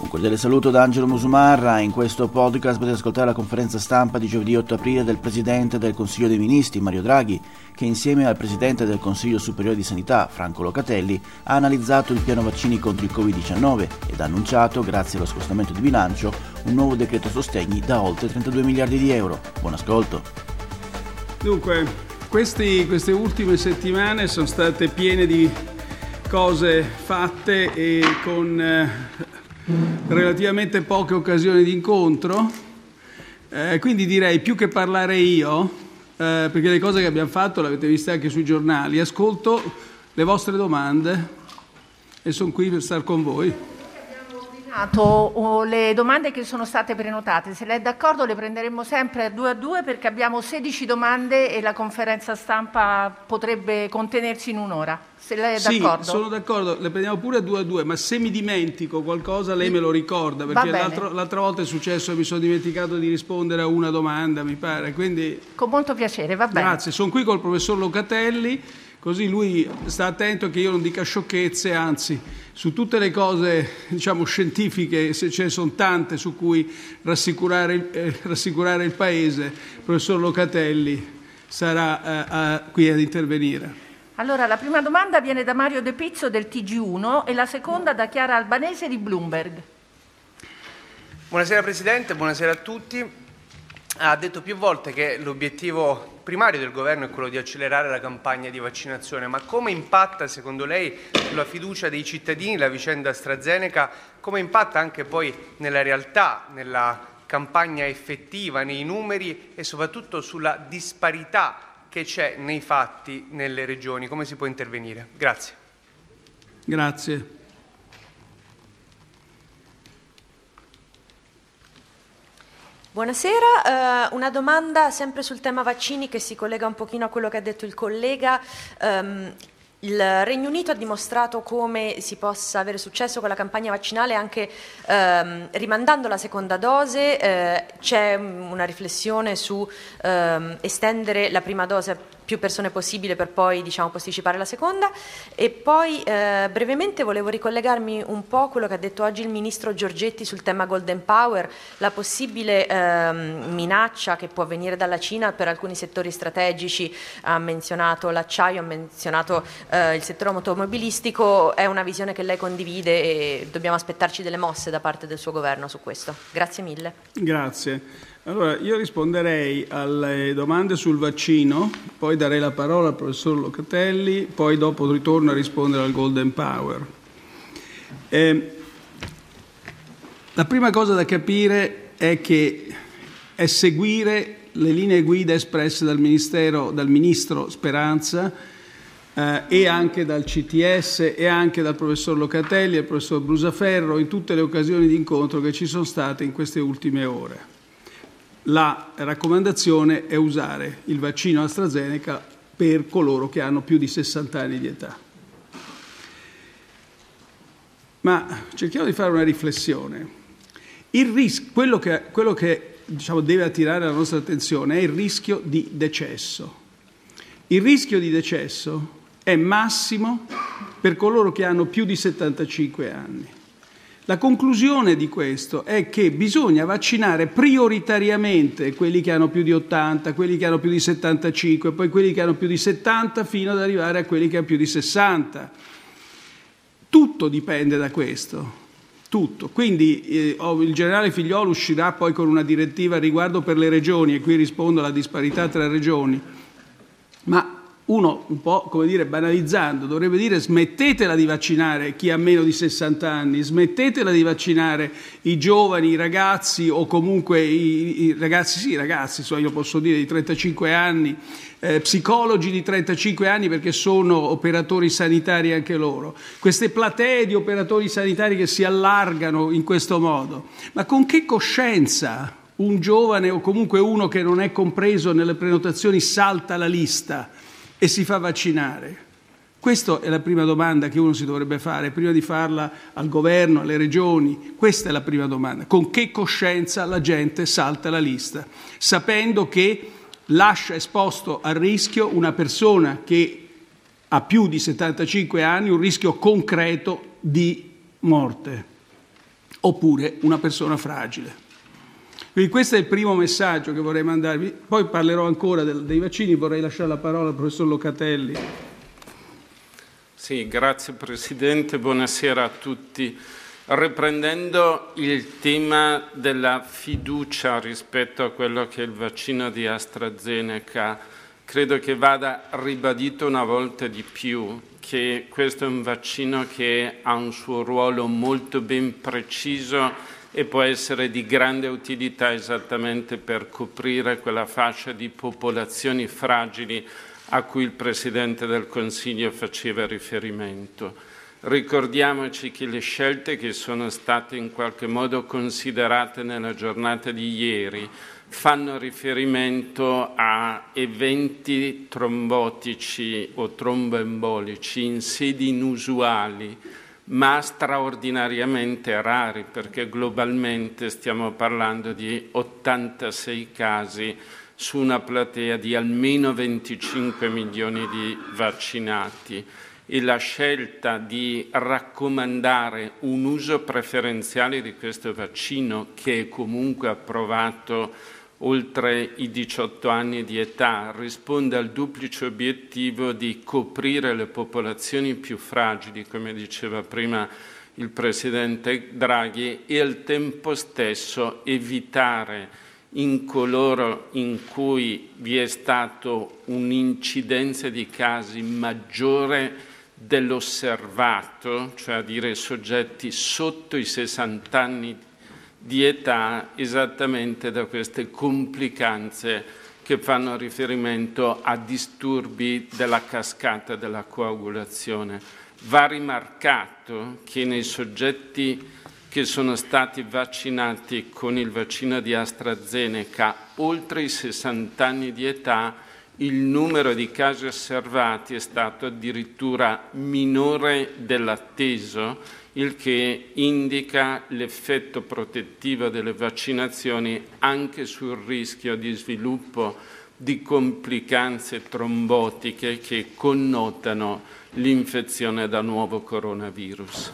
Un cordiale saluto da Angelo Musumarra. In questo podcast potete ascoltare la conferenza stampa di giovedì 8 aprile del Presidente del Consiglio dei Ministri, Mario Draghi, che insieme al Presidente del Consiglio Superiore di Sanità, Franco Locatelli, ha analizzato il piano vaccini contro il Covid-19 ed ha annunciato, grazie allo scostamento di bilancio, un nuovo decreto sostegni da oltre 32 miliardi di euro. Buon ascolto. Dunque, questi, queste ultime settimane sono state piene di cose fatte e con eh, relativamente poche occasioni di incontro, eh, quindi direi più che parlare io, eh, perché le cose che abbiamo fatto le avete viste anche sui giornali, ascolto le vostre domande e sono qui per stare con voi le domande che sono state prenotate. Se lei è d'accordo le prenderemo sempre a due a due perché abbiamo 16 domande e la conferenza stampa potrebbe contenersi in un'ora. Se lei è sì, d'accordo. sono d'accordo, le prendiamo pure a due a due, ma se mi dimentico qualcosa lei me lo ricorda, perché l'altro, l'altra volta è successo e mi sono dimenticato di rispondere a una domanda, mi pare. Quindi... Con molto piacere, va bene. Grazie, sono qui col professor Locatelli così lui sta attento che io non dica sciocchezze, anzi su tutte le cose diciamo, scientifiche, se ce ne sono tante su cui rassicurare, eh, rassicurare il Paese, il professor Locatelli sarà eh, qui ad intervenire. Allora, la prima domanda viene da Mario De Pizzo del TG1 e la seconda da Chiara Albanese di Bloomberg. Buonasera Presidente, buonasera a tutti ha detto più volte che l'obiettivo primario del governo è quello di accelerare la campagna di vaccinazione, ma come impatta secondo lei sulla fiducia dei cittadini la vicenda AstraZeneca? Come impatta anche poi nella realtà, nella campagna effettiva, nei numeri e soprattutto sulla disparità che c'è nei fatti nelle regioni? Come si può intervenire? Grazie. Grazie. Buonasera, uh, una domanda sempre sul tema vaccini che si collega un pochino a quello che ha detto il collega. Um, il Regno Unito ha dimostrato come si possa avere successo con la campagna vaccinale anche ehm, rimandando la seconda dose. Eh, c'è una riflessione su ehm, estendere la prima dose più persone possibile per poi diciamo, posticipare la seconda. E poi eh, brevemente volevo ricollegarmi un po' a quello che ha detto oggi il Ministro Giorgetti sul tema Golden Power, la possibile eh, minaccia che può venire dalla Cina per alcuni settori strategici, ha menzionato l'acciaio, ha menzionato eh, il settore automobilistico, è una visione che lei condivide e dobbiamo aspettarci delle mosse da parte del suo governo su questo. Grazie mille. Grazie. Allora, io risponderei alle domande sul vaccino, poi darei la parola al professor Locatelli, poi dopo ritorno a rispondere al Golden Power. Eh, la prima cosa da capire è che è seguire le linee guida espresse dal, dal Ministro Speranza eh, e anche dal CTS e anche dal professor Locatelli e il professor Brusaferro in tutte le occasioni di incontro che ci sono state in queste ultime ore la raccomandazione è usare il vaccino AstraZeneca per coloro che hanno più di 60 anni di età. Ma cerchiamo di fare una riflessione. Ris- quello che, quello che diciamo, deve attirare la nostra attenzione è il rischio di decesso. Il rischio di decesso è massimo per coloro che hanno più di 75 anni. La conclusione di questo è che bisogna vaccinare prioritariamente quelli che hanno più di 80, quelli che hanno più di 75, poi quelli che hanno più di 70 fino ad arrivare a quelli che hanno più di 60. Tutto dipende da questo. Tutto. Quindi eh, il generale Figliolo uscirà poi con una direttiva riguardo per le regioni e qui rispondo alla disparità tra regioni. Ma uno un po' come dire banalizzando dovrebbe dire smettetela di vaccinare chi ha meno di 60 anni, smettetela di vaccinare i giovani, i ragazzi o comunque i, i ragazzi, sì ragazzi, so, io posso dire di 35 anni, eh, psicologi di 35 anni perché sono operatori sanitari anche loro, queste platee di operatori sanitari che si allargano in questo modo, ma con che coscienza un giovane o comunque uno che non è compreso nelle prenotazioni salta la lista? E si fa vaccinare? Questa è la prima domanda che uno si dovrebbe fare, prima di farla al governo, alle regioni. Questa è la prima domanda. Con che coscienza la gente salta la lista, sapendo che lascia esposto al rischio una persona che ha più di 75 anni, un rischio concreto di morte. oppure una persona fragile. Quindi questo è il primo messaggio che vorrei mandarvi. Poi parlerò ancora del, dei vaccini, vorrei lasciare la parola al professor Locatelli. Sì, grazie Presidente, buonasera a tutti. Riprendendo il tema della fiducia rispetto a quello che è il vaccino di AstraZeneca, credo che vada ribadito una volta di più che questo è un vaccino che ha un suo ruolo molto ben preciso e può essere di grande utilità esattamente per coprire quella fascia di popolazioni fragili a cui il Presidente del Consiglio faceva riferimento. Ricordiamoci che le scelte che sono state in qualche modo considerate nella giornata di ieri fanno riferimento a eventi trombotici o tromboembolici in sedi inusuali, ma straordinariamente rari, perché globalmente stiamo parlando di 86 casi su una platea di almeno 25 milioni di vaccinati. E la scelta di raccomandare un uso preferenziale di questo vaccino che è comunque approvato oltre i 18 anni di età risponde al duplice obiettivo di coprire le popolazioni più fragili, come diceva prima il Presidente Draghi, e al tempo stesso evitare in coloro in cui vi è stato un'incidenza di casi maggiore dell'osservato, cioè a dire soggetti sotto i 60 anni di età, esattamente da queste complicanze che fanno riferimento a disturbi della cascata della coagulazione. Va rimarcato che nei soggetti che sono stati vaccinati con il vaccino di AstraZeneca oltre i 60 anni di età il numero di casi osservati è stato addirittura minore dell'atteso, il che indica l'effetto protettivo delle vaccinazioni anche sul rischio di sviluppo di complicanze trombotiche che connotano l'infezione da nuovo coronavirus.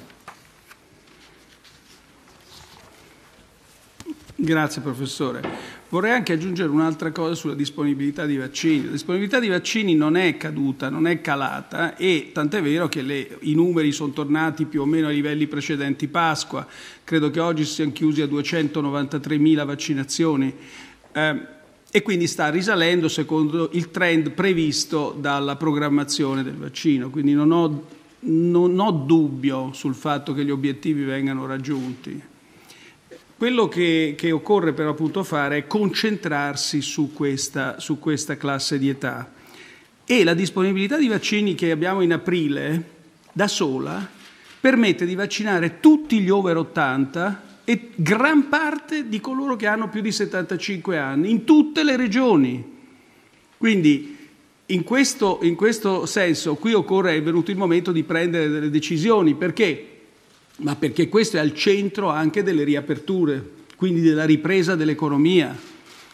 Grazie professore. Vorrei anche aggiungere un'altra cosa sulla disponibilità di vaccini. La disponibilità di vaccini non è caduta, non è calata e tant'è vero che le, i numeri sono tornati più o meno ai livelli precedenti Pasqua. Credo che oggi si siano chiusi a 293.000 vaccinazioni. Eh, e quindi sta risalendo secondo il trend previsto dalla programmazione del vaccino. Quindi non ho, non ho dubbio sul fatto che gli obiettivi vengano raggiunti. Quello che, che, occorre però appunto fare è concentrarsi su questa, su questa classe di età e la disponibilità di vaccini che abbiamo in aprile da sola permette di vaccinare tutti gli over 80 e gran parte di coloro che hanno più di 75 anni in tutte le regioni. Quindi in questo, in questo senso qui occorre, è venuto il momento di prendere delle decisioni perché ma perché questo è al centro anche delle riaperture, quindi della ripresa dell'economia.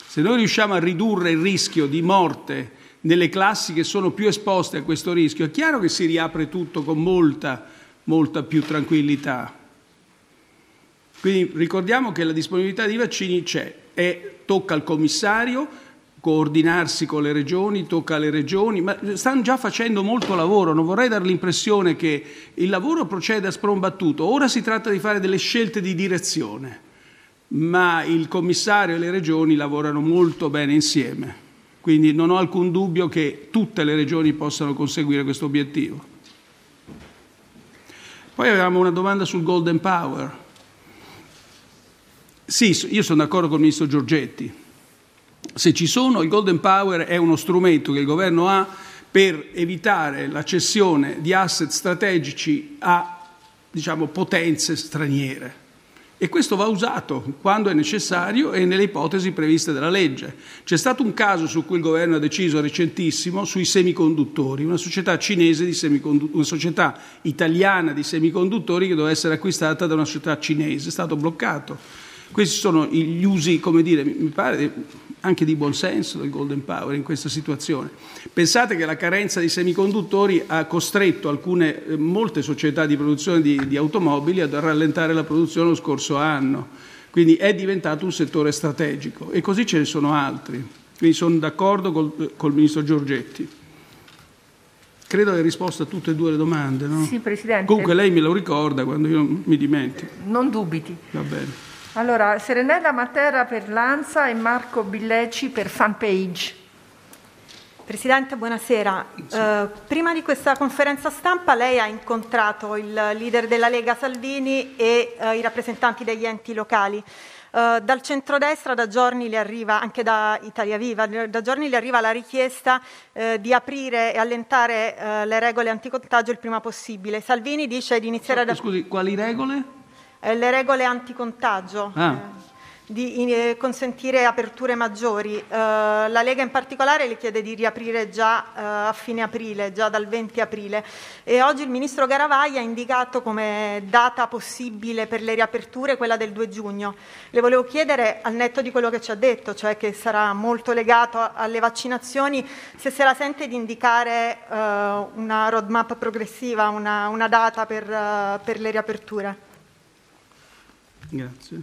Se noi riusciamo a ridurre il rischio di morte nelle classi che sono più esposte a questo rischio, è chiaro che si riapre tutto con molta, molta più tranquillità. Quindi ricordiamo che la disponibilità di vaccini c'è, è, tocca al commissario, coordinarsi con le regioni, tocca alle regioni, ma stanno già facendo molto lavoro, non vorrei dare l'impressione che il lavoro procede a sprombattuto, ora si tratta di fare delle scelte di direzione, ma il commissario e le regioni lavorano molto bene insieme, quindi non ho alcun dubbio che tutte le regioni possano conseguire questo obiettivo. Poi avevamo una domanda sul Golden Power. Sì, io sono d'accordo con il ministro Giorgetti se ci sono, il Golden Power è uno strumento che il governo ha per evitare la cessione di asset strategici a diciamo, potenze straniere. E questo va usato quando è necessario e nelle ipotesi previste dalla legge. C'è stato un caso su cui il governo ha deciso recentissimo sui semiconduttori, una società una società italiana di semiconduttori che doveva essere acquistata da una società cinese, è stato bloccato Questi sono gli usi, come dire, mi pare anche di buonsenso del Golden Power in questa situazione. Pensate che la carenza di semiconduttori ha costretto alcune, eh, molte società di produzione di, di automobili a rallentare la produzione lo scorso anno, quindi è diventato un settore strategico e così ce ne sono altri. Quindi sono d'accordo col, col Ministro Giorgetti. Credo aver risposto a tutte e due le domande, no? Sì, Presidente. Comunque lei me lo ricorda quando io mi dimentico. Non dubiti. Va bene. Allora, Serenella Matera per Lanza e Marco Billeci per Fanpage. Presidente, buonasera. Sì. Eh, prima di questa conferenza stampa lei ha incontrato il leader della Lega Salvini e eh, i rappresentanti degli enti locali. Uh, dal centrodestra da giorni le arriva, anche da Italia Viva, da giorni le arriva la richiesta uh, di aprire e allentare uh, le regole anticontagio il prima possibile. Salvini dice di iniziare so, a... Scusi, quali regole? Eh, le regole anticontagio. Ah. Eh di eh, consentire aperture maggiori. Eh, la Lega in particolare le chiede di riaprire già eh, a fine aprile, già dal 20 aprile. E oggi il Ministro Garavaglia ha indicato come data possibile per le riaperture quella del 2 giugno. Le volevo chiedere, al netto di quello che ci ha detto, cioè che sarà molto legato alle vaccinazioni, se se la sente di indicare una roadmap progressiva, una, una data per, per le riaperture. Grazie.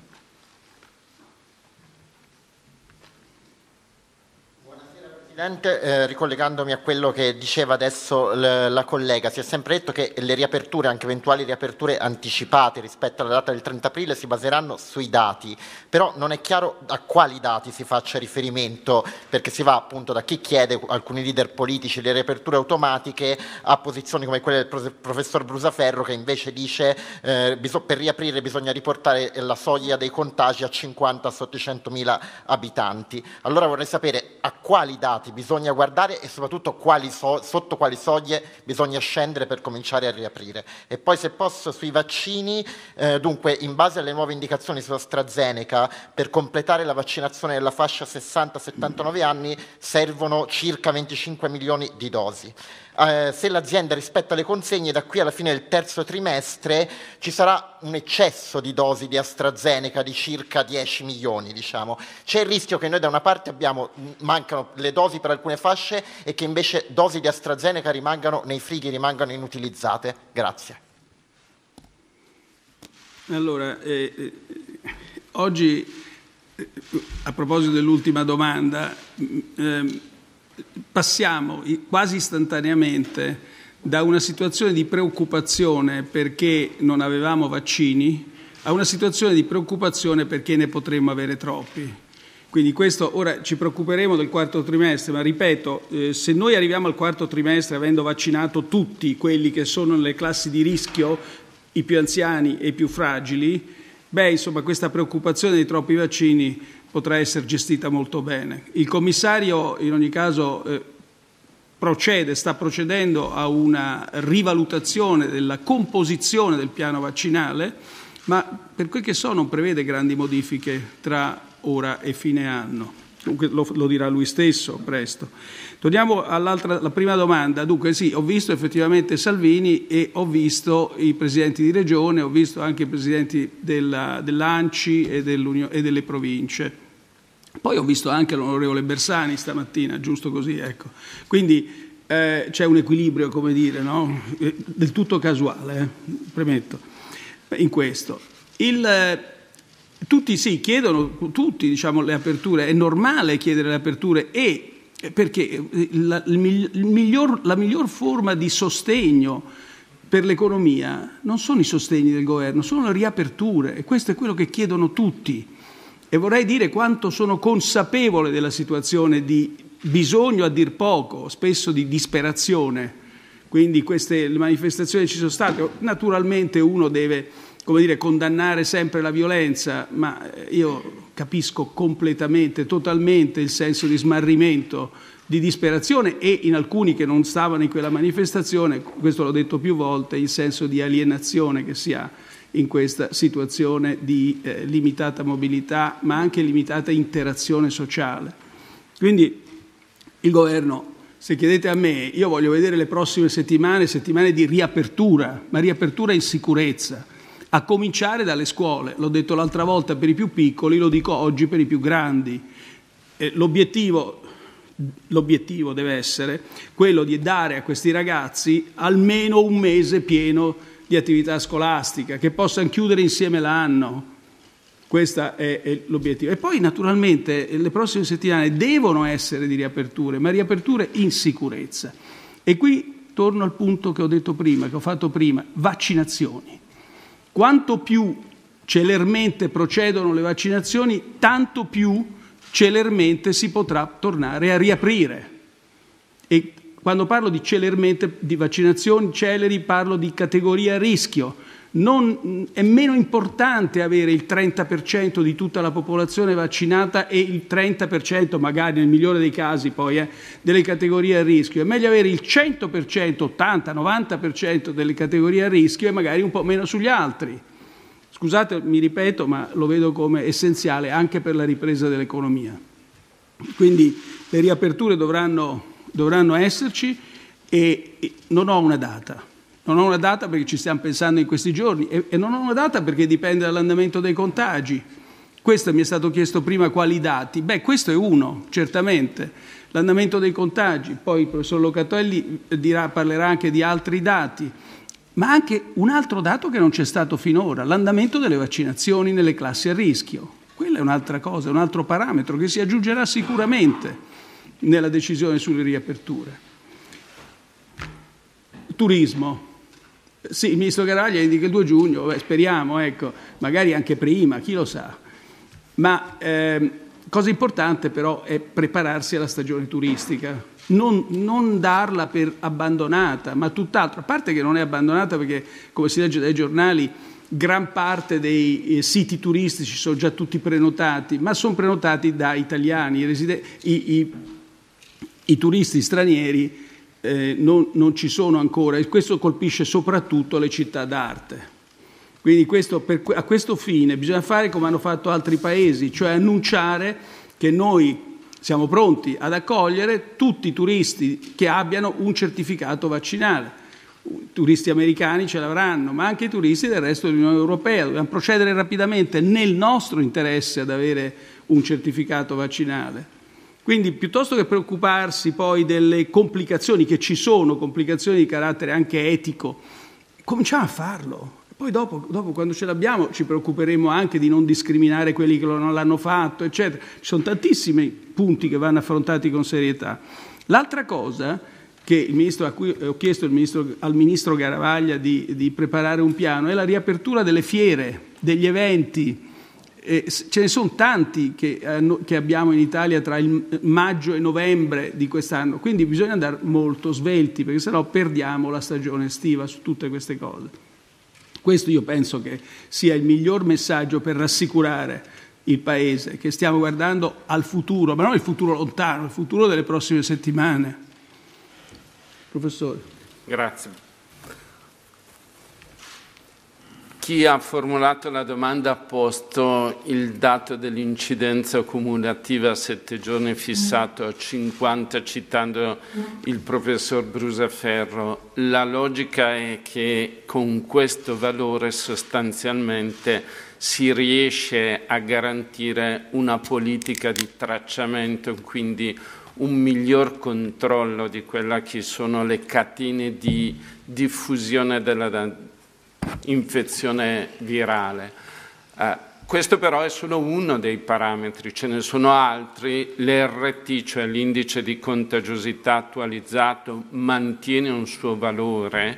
Presidente, eh, ricollegandomi a quello che diceva adesso l- la collega, si è sempre detto che le riaperture, anche eventuali riaperture anticipate rispetto alla data del 30 aprile, si baseranno sui dati, però non è chiaro a quali dati si faccia riferimento, perché si va appunto da chi chiede, alcuni leader politici, le riaperture automatiche, a posizioni come quelle del pro- professor Brusaferro che invece dice eh, bis- per riaprire bisogna riportare la soglia dei contagi a 50 sotto i 100.000 abitanti. Allora vorrei sapere a quali dati dati bisogna guardare e soprattutto quali so, sotto quali soglie bisogna scendere per cominciare a riaprire. E poi se posso sui vaccini, eh, dunque in base alle nuove indicazioni su AstraZeneca, per completare la vaccinazione della fascia 60-79 anni servono circa 25 milioni di dosi eh, se l'azienda rispetta le consegne da qui alla fine del terzo trimestre ci sarà un eccesso di dosi di AstraZeneca di circa 10 milioni. Diciamo. C'è il rischio che noi da una parte abbiamo, mancano le dosi per alcune fasce e che invece dosi di AstraZeneca rimangano nei frighi, rimangano inutilizzate. Grazie. Allora, eh, eh oggi, eh, a proposito dell'ultima domanda, eh, passiamo quasi istantaneamente da una situazione di preoccupazione perché non avevamo vaccini a una situazione di preoccupazione perché ne potremmo avere troppi. Quindi questo ora ci preoccuperemo del quarto trimestre, ma ripeto, eh, se noi arriviamo al quarto trimestre avendo vaccinato tutti quelli che sono nelle classi di rischio, i più anziani e i più fragili, beh, insomma, questa preoccupazione dei troppi vaccini potrà essere gestita molto bene. Il commissario in ogni caso eh, procede, sta procedendo a una rivalutazione della composizione del piano vaccinale, ma per quel che so non prevede grandi modifiche tra ora e fine anno. Lo, lo dirà lui stesso presto. Torniamo alla prima domanda. Dunque sì, ho visto effettivamente Salvini e ho visto i presidenti di regione, ho visto anche i presidenti della, dell'ANCI e, e delle province. Poi ho visto anche l'onorevole Bersani stamattina, giusto così, ecco. Quindi eh, c'è un equilibrio, come dire, no? Eh, del tutto casuale, eh? premetto, in questo. Il, tutti sì, chiedono, tutti diciamo, le aperture, è normale chiedere le aperture e eh, perché eh, la, miglior, la miglior forma di sostegno per l'economia non sono i sostegni del governo, sono le riaperture e questo è quello che chiedono tutti. E vorrei dire quanto sono consapevole della situazione di bisogno a dir poco, spesso di disperazione. Quindi queste manifestazioni ci sono state. Naturalmente uno deve come dire, condannare sempre la violenza, ma io capisco completamente, totalmente il senso di smarrimento, di disperazione e in alcuni che non stavano in quella manifestazione, questo l'ho detto più volte, il senso di alienazione che si ha in questa situazione di eh, limitata mobilità, ma anche limitata interazione sociale. Quindi il governo, se chiedete a me, io voglio vedere le prossime settimane, settimane di riapertura, ma riapertura in sicurezza, a cominciare dalle scuole. L'ho detto l'altra volta per i più piccoli, lo dico oggi per i più grandi. Eh, l'obiettivo, l'obiettivo deve essere quello di dare a questi ragazzi almeno un mese pieno di attività scolastica, che possano chiudere insieme l'anno. Questo è, è, l'obiettivo. E poi naturalmente le prossime settimane devono essere di riaperture, ma riaperture in sicurezza. E qui torno al punto che ho detto prima, che ho fatto prima, vaccinazioni. Quanto più celermente procedono le vaccinazioni, tanto più celermente si potrà tornare a riaprire. E quando parlo di celermente di vaccinazioni celeri parlo di categoria a rischio. Non, è meno importante avere il 30% di tutta la popolazione vaccinata e il 30%, magari nel migliore dei casi poi, eh, delle categorie a rischio. È meglio avere il 100%, 80, 90% delle categorie a rischio e magari un po' meno sugli altri. Scusate, mi ripeto, ma lo vedo come essenziale anche per la ripresa dell'economia. Quindi le riaperture dovranno, dovranno esserci e, e non ho una data. Non ho una data perché ci stiamo pensando in questi giorni e, e non ho una data perché dipende dall'andamento dei contagi. Questo mi è stato chiesto prima quali dati. Beh, questo è uno, certamente. L'andamento dei contagi, poi il professor Locatelli dirà, parlerà anche di altri dati ma anche un altro dato che non c'è stato finora, l'andamento delle vaccinazioni nelle classi a rischio. Quella è un'altra cosa, un altro parametro che si aggiungerà sicuramente nella decisione sulle riaperture. Turismo. Sì, il ministro Garavaglia indica il 2 giugno, beh, speriamo, ecco, magari anche prima, chi lo sa. Ma eh, cosa importante però è prepararsi alla stagione turistica, non, non, darla per abbandonata, ma tutt'altro. A parte che non è abbandonata perché, come si legge dai giornali, gran parte dei eh, siti turistici sono già tutti prenotati, ma sono prenotati da italiani. I, i, i, i turisti stranieri eh, non, non, ci sono ancora e questo colpisce soprattutto le città d'arte. Quindi questo, per, a questo fine bisogna fare come hanno fatto altri paesi, cioè annunciare che noi siamo pronti ad accogliere tutti i turisti che abbiano un certificato vaccinale. I turisti americani ce l'avranno, ma anche i turisti del resto dell'Unione Europea. Dobbiamo procedere rapidamente nel nostro interesse ad avere un certificato vaccinale. Quindi piuttosto che preoccuparsi poi delle complicazioni, che ci sono, complicazioni di carattere anche etico, cominciamo a farlo. Poi dopo, dopo, quando ce l'abbiamo, ci preoccuperemo anche di non discriminare quelli che non l'hanno fatto, eccetera. Ci sono tantissimi punti che vanno affrontati con serietà. L'altra cosa che ministro, a cui ho chiesto ministro, al ministro Garavaglia di, di, preparare un piano è la riapertura delle fiere, degli eventi. Eh, ce ne sono tanti che, eh, che abbiamo in Italia tra il maggio e novembre di quest'anno, quindi bisogna andare molto svelti perché sennò perdiamo la stagione estiva su tutte queste cose. Questo io penso che sia il miglior messaggio per rassicurare il Paese, che stiamo guardando al futuro, ma non il futuro lontano, il futuro delle prossime settimane. Professore. Grazie. Chi ha formulato la domanda ha posto il dato dell'incidenza cumulativa a sette giorni fissato a 50 citando il professor Brusaferro. La logica è che con questo valore sostanzialmente si riesce a garantire una politica di tracciamento, quindi un miglior controllo di quelle che sono le catene di diffusione della infezione virale. Eh, questo però è solo uno dei parametri, ce ne sono altri. L'RT, cioè l'indice di contagiosità attualizzato, mantiene un suo valore.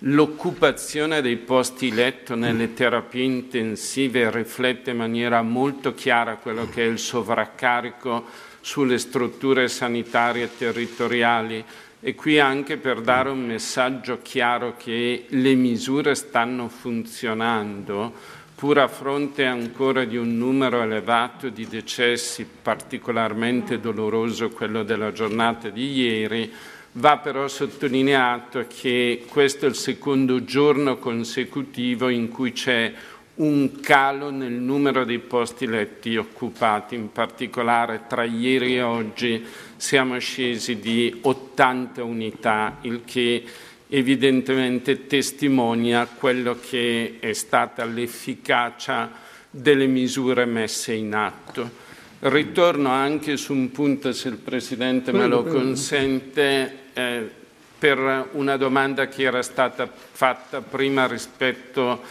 L'occupazione dei posti letto nelle terapie intensive riflette in maniera molto chiara quello che è il sovraccarico sulle strutture sanitarie territoriali e qui anche per dare un messaggio chiaro che le misure stanno funzionando, pur a fronte ancora di un numero elevato di decessi, particolarmente doloroso quello della giornata di ieri, va però sottolineato che questo è il secondo giorno consecutivo in cui c'è un calo nel numero dei posti letti occupati, in particolare tra ieri e oggi siamo scesi di 80 unità, il che evidentemente testimonia quello che è stata l'efficacia delle misure messe in atto. Ritorno anche su un punto, se il Presidente me lo consente, eh, per una domanda che era stata fatta prima rispetto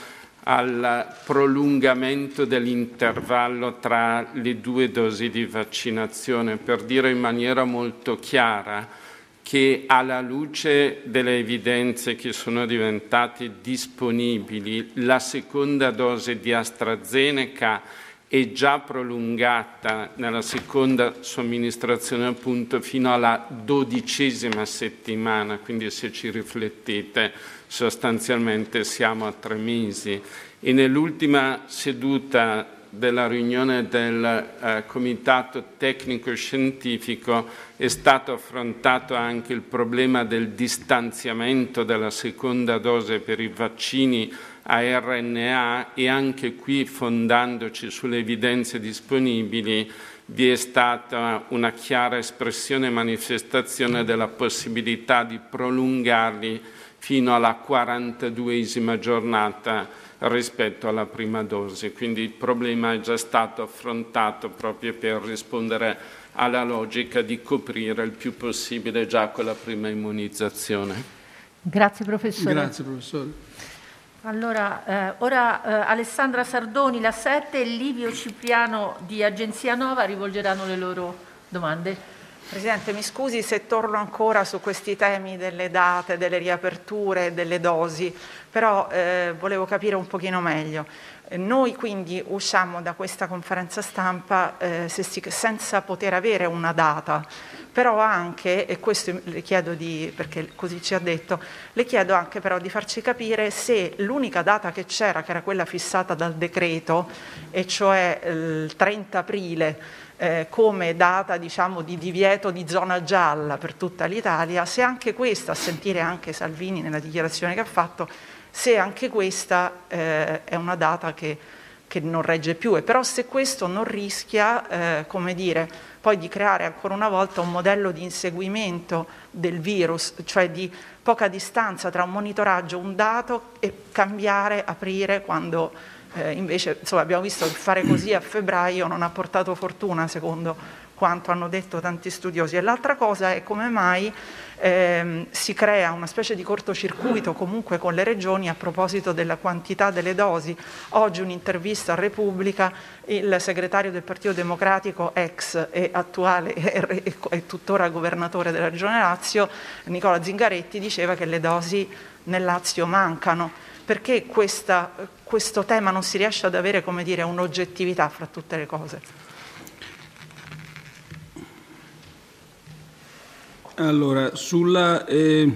al prolungamento dell'intervallo tra le due dosi di vaccinazione, per dire in maniera molto chiara che alla luce delle evidenze che sono diventate disponibili, la seconda dose di AstraZeneca è già prolungata nella seconda somministrazione appunto fino alla dodicesima settimana, quindi se ci riflettete sostanzialmente siamo a tre mesi. E nell'ultima seduta della riunione del eh, Comitato Tecnico Scientifico è stato affrontato anche il problema del distanziamento della seconda dose per i vaccini a RNA e anche qui fondandoci sulle evidenze disponibili vi è stata una chiara espressione e manifestazione della possibilità di prolungarli fino alla 42esima giornata rispetto alla prima dose. Quindi il problema è già stato affrontato proprio per rispondere alla logica di coprire il più possibile già con la prima immunizzazione. Grazie professore. Grazie professore. Allora, eh, ora eh, Alessandra Sardoni, la 7 e Livio Cipriano di Agenzia Nova rivolgeranno le loro domande. Presidente, mi scusi se torno ancora su questi temi delle date, delle riaperture, delle dosi, però eh, volevo capire un pochino meglio. Noi quindi usciamo da questa conferenza stampa eh, senza poter avere una data, però anche, e questo le chiedo di, perché così ci ha detto, le chiedo anche però di farci capire se l'unica data che c'era, che era quella fissata dal decreto, e cioè il 30 aprile, eh, come data diciamo, di divieto di zona gialla per tutta l'Italia, se anche questa, a sentire anche Salvini nella dichiarazione che ha fatto, se anche questa eh, è una data che, che, non regge più e però se questo non rischia, eh, come dire, poi di creare ancora una volta un modello di inseguimento del virus, cioè di poca distanza tra un monitoraggio, un dato e cambiare, aprire quando eh, invece insomma, abbiamo visto che fare così a febbraio non ha portato fortuna secondo quanto hanno detto tanti studiosi. E l'altra cosa è come mai ehm, si crea una specie di cortocircuito comunque con le regioni a proposito della quantità delle dosi. Oggi un'intervista a Repubblica, il segretario del Partito Democratico, ex e attuale e, tuttora governatore della Regione Lazio, Nicola Zingaretti, diceva che le dosi nel Lazio mancano. Perché questa, questo tema non si riesce ad avere dire, un'oggettività fra tutte le cose? Allora, sulla, eh,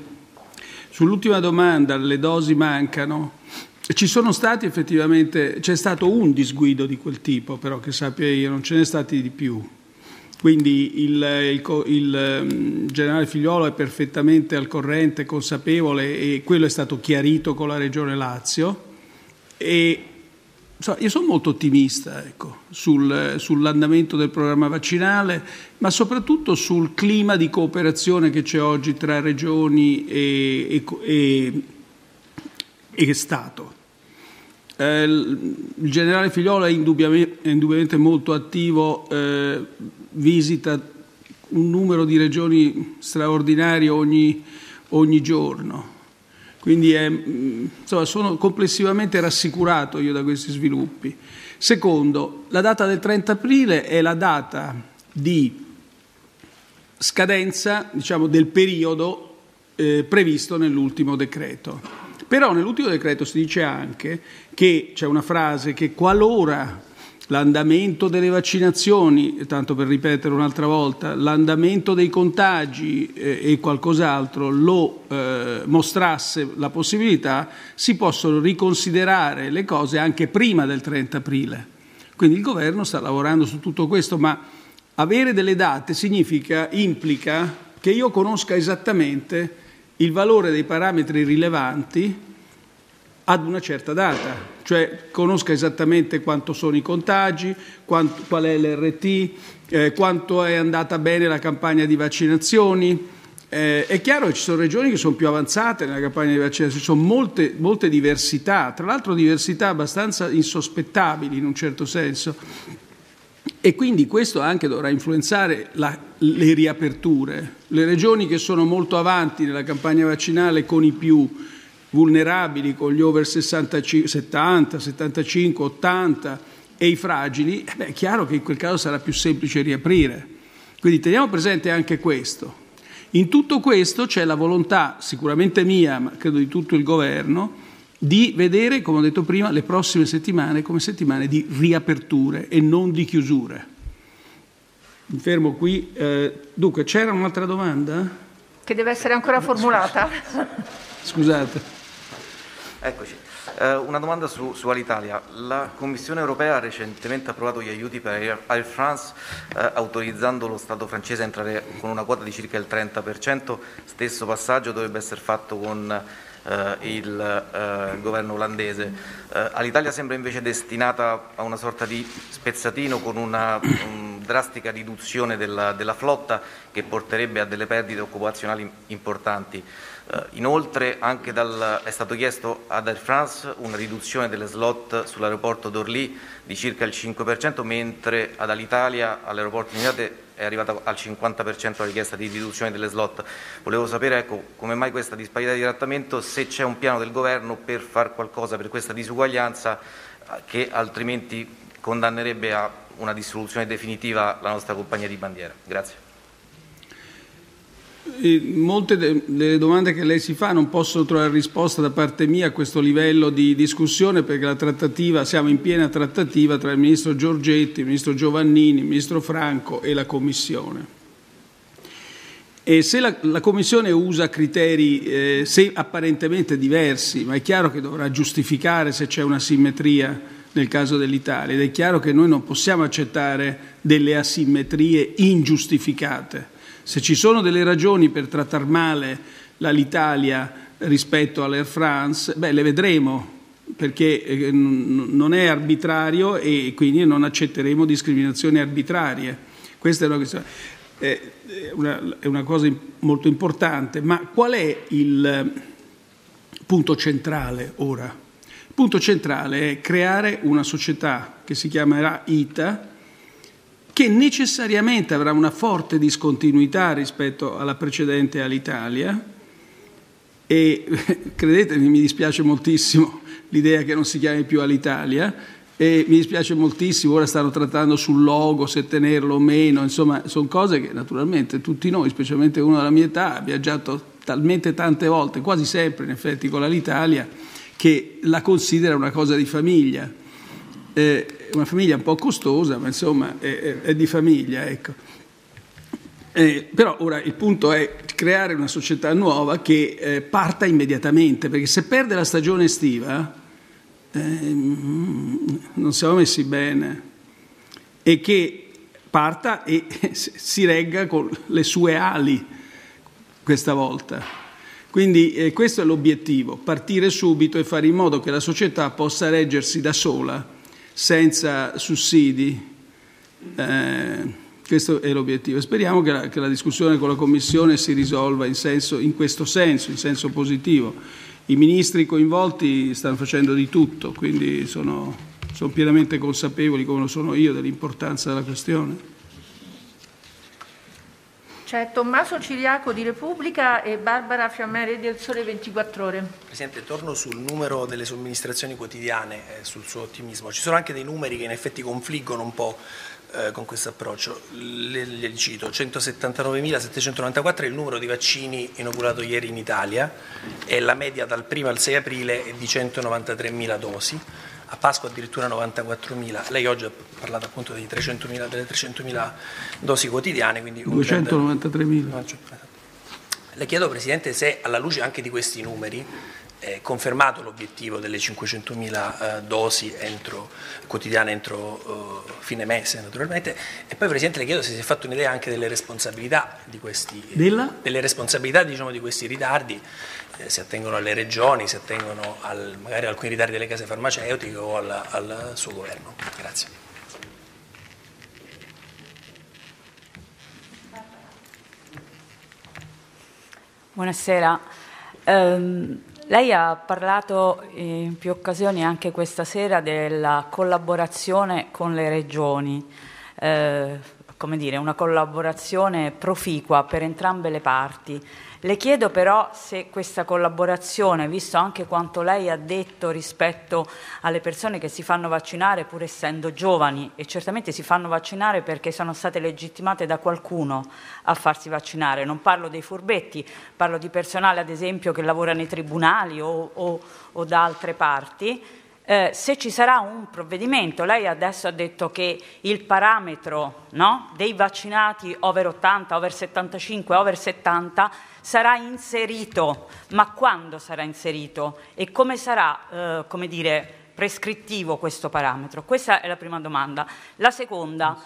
sull'ultima domanda, le dosi mancano. Ci sono stati effettivamente, c'è stato un disguido di quel tipo, però che sappia io, non ce n'è stati di più. Quindi il, il, il um, generale Figliolo è perfettamente al corrente, consapevole e quello è stato chiarito con la Regione Lazio. E io sono molto ottimista ecco, sul, sull'andamento del programma vaccinale, ma soprattutto sul clima di cooperazione che c'è oggi tra regioni e, e, e, e Stato. Eh, il generale Figliola è indubbiamente, è indubbiamente molto attivo, eh, visita un numero di regioni straordinario ogni, ogni giorno. Quindi è, mm, insomma, sono complessivamente rassicurato io da questi sviluppi. Secondo, la data del 30 aprile è la data di scadenza diciamo, del periodo eh, previsto nell'ultimo decreto. Però nell'ultimo decreto si dice anche che c'è una frase che qualora l'andamento delle vaccinazioni, tanto per ripetere un'altra volta, l'andamento dei contagi eh, e qualcos'altro lo eh, mostrasse la possibilità, si possono riconsiderare le cose anche prima del 30 aprile. Quindi il governo sta lavorando su tutto questo, ma avere delle date significa, implica che io conosca esattamente il valore dei parametri rilevanti ad una certa data, cioè conosca esattamente quanto sono i contagi, quanto, qual è l'RT, eh, quanto è andata bene la campagna di vaccinazioni, Eh, è chiaro che ci sono regioni che sono più avanzate nella campagna di vaccinazione, ci sono molte, molte diversità, tra l'altro diversità abbastanza insospettabili in un certo senso. E quindi questo anche dovrà influenzare la, le riaperture. Le regioni che sono molto avanti nella campagna vaccinale con i più vulnerabili, con gli over 65, 70, 75, 80 e i fragili, eh beh, è chiaro che in quel caso sarà più semplice riaprire. Quindi teniamo presente anche questo. In tutto questo c'è la volontà, sicuramente mia, ma credo di tutto il governo, di vedere, come ho detto prima, le prossime settimane come settimane di riaperture e non di chiusure. Mi fermo qui. Eh, dunque, c'era un'altra domanda? Che deve essere ancora formulata. Scusate. Eccoci. Eh, una domanda su, su, Alitalia. La Commissione europea ha recentemente approvato gli aiuti per Air France, eh, autorizzando lo Stato francese a entrare con una quota di circa il 30%. Stesso passaggio dovrebbe essere fatto con eh, il eh, governo olandese. Eh, All'Italia sembra invece destinata a una sorta di spezzatino con una um, drastica riduzione della, della, flotta che porterebbe a delle perdite occupazionali importanti. Uh, inoltre dal, è stato chiesto ad Air France una riduzione delle slot sull'aeroporto d'Orly di circa il 5%, mentre ad Alitalia, all'aeroporto di Milate, è arrivata al 50% la richiesta di riduzione delle slot. Volevo sapere ecco, come mai questa disparità di trattamento, se c'è un piano del Governo per fare qualcosa per questa disuguaglianza eh, che altrimenti condannerebbe a una dissoluzione definitiva la nostra compagnia di bandiera. Grazie. Molte delle domande che lei si fa non possono trovare risposta da parte mia a questo livello di discussione perché la trattativa, siamo in piena trattativa tra il Ministro Giorgetti, il Ministro Giovannini, il Ministro Franco e la Commissione. E se la, la Commissione usa criteri eh, se apparentemente diversi, ma è chiaro che dovrà giustificare se c'è una simmetria nel caso dell'Italia ed è chiaro che noi non possiamo accettare delle asimmetrie ingiustificate se ci sono delle ragioni per trattare male l'Italia rispetto all'Air France, beh, le vedremo, perché eh, non è arbitrario e quindi non accetteremo discriminazioni arbitrarie. Questa è una, è una, è una cosa molto importante. Ma qual è il punto centrale ora? Il punto centrale è creare una società che si chiamerà ITA, che necessariamente avrà una forte discontinuità rispetto alla precedente all'Italia e credetemi mi dispiace moltissimo l'idea che non si chiami più all'Italia e mi dispiace moltissimo, ora stanno trattando sul logo, se tenerlo o meno, insomma sono cose che naturalmente tutti noi, specialmente uno della mia età, ha viaggiato talmente tante volte, quasi sempre in effetti con l'Italia, che la considera una cosa di famiglia. Eh, una famiglia un po' costosa, ma insomma è, è di famiglia. Ecco. Eh, però ora il punto è creare una società nuova che eh, parta immediatamente, perché se perde la stagione estiva eh, non siamo messi bene e che parta e si regga con le sue ali questa volta. Quindi eh, questo è l'obiettivo, partire subito e fare in modo che la società possa reggersi da sola senza sussidi. Eh, questo è l'obiettivo. Speriamo che la, che la, discussione con la Commissione si risolva in, senso, in questo senso, in senso positivo. I ministri coinvolti stanno facendo di tutto, quindi sono, sono pienamente consapevoli, come lo sono io, dell'importanza della questione. C'è Tommaso Ciriaco di Repubblica e Barbara Fiammeri del Sole 24 Ore. Presidente, torno sul numero delle somministrazioni quotidiane eh, sul suo ottimismo. Ci sono anche dei numeri che in effetti confliggono un po' eh, con questo approccio. Le, le cito, 179.794 è il numero di vaccini inoculato ieri in Italia e la media dal 1 al 6 aprile è di 193.000 dosi a Pasqua addirittura 94.000. Lei oggi ha parlato appunto delle 300.000 dosi quotidiane. 293.000. Le chiedo Presidente se alla luce anche di questi numeri è confermato l'obiettivo delle 500.000 eh, dosi entro, quotidiane entro uh, fine mese naturalmente e poi Presidente le chiedo se si è fatto un'idea anche delle responsabilità di questi, delle responsabilità, diciamo, di questi ritardi eh, si attengono alle regioni, si attengono al, magari a alcuni ritardi delle case farmaceutiche o al, al suo governo. Grazie. Buonasera. Um, lei ha parlato in più occasioni anche questa sera della collaborazione con le regioni, eh, come dire, una collaborazione proficua per entrambe le parti. Le chiedo però se questa collaborazione, visto anche quanto lei ha detto rispetto alle persone che si fanno vaccinare pur essendo giovani e certamente si fanno vaccinare perché sono state legittimate da qualcuno a farsi vaccinare, non parlo dei furbetti, parlo di personale ad esempio che lavora nei tribunali o, o, o da altre parti, eh, se ci sarà un provvedimento, lei adesso ha detto che il parametro no, dei vaccinati over 80, over 75, over 70 sarà inserito, ma quando sarà inserito e come sarà, eh, come dire, prescrittivo questo parametro? Questa è la prima domanda. La seconda,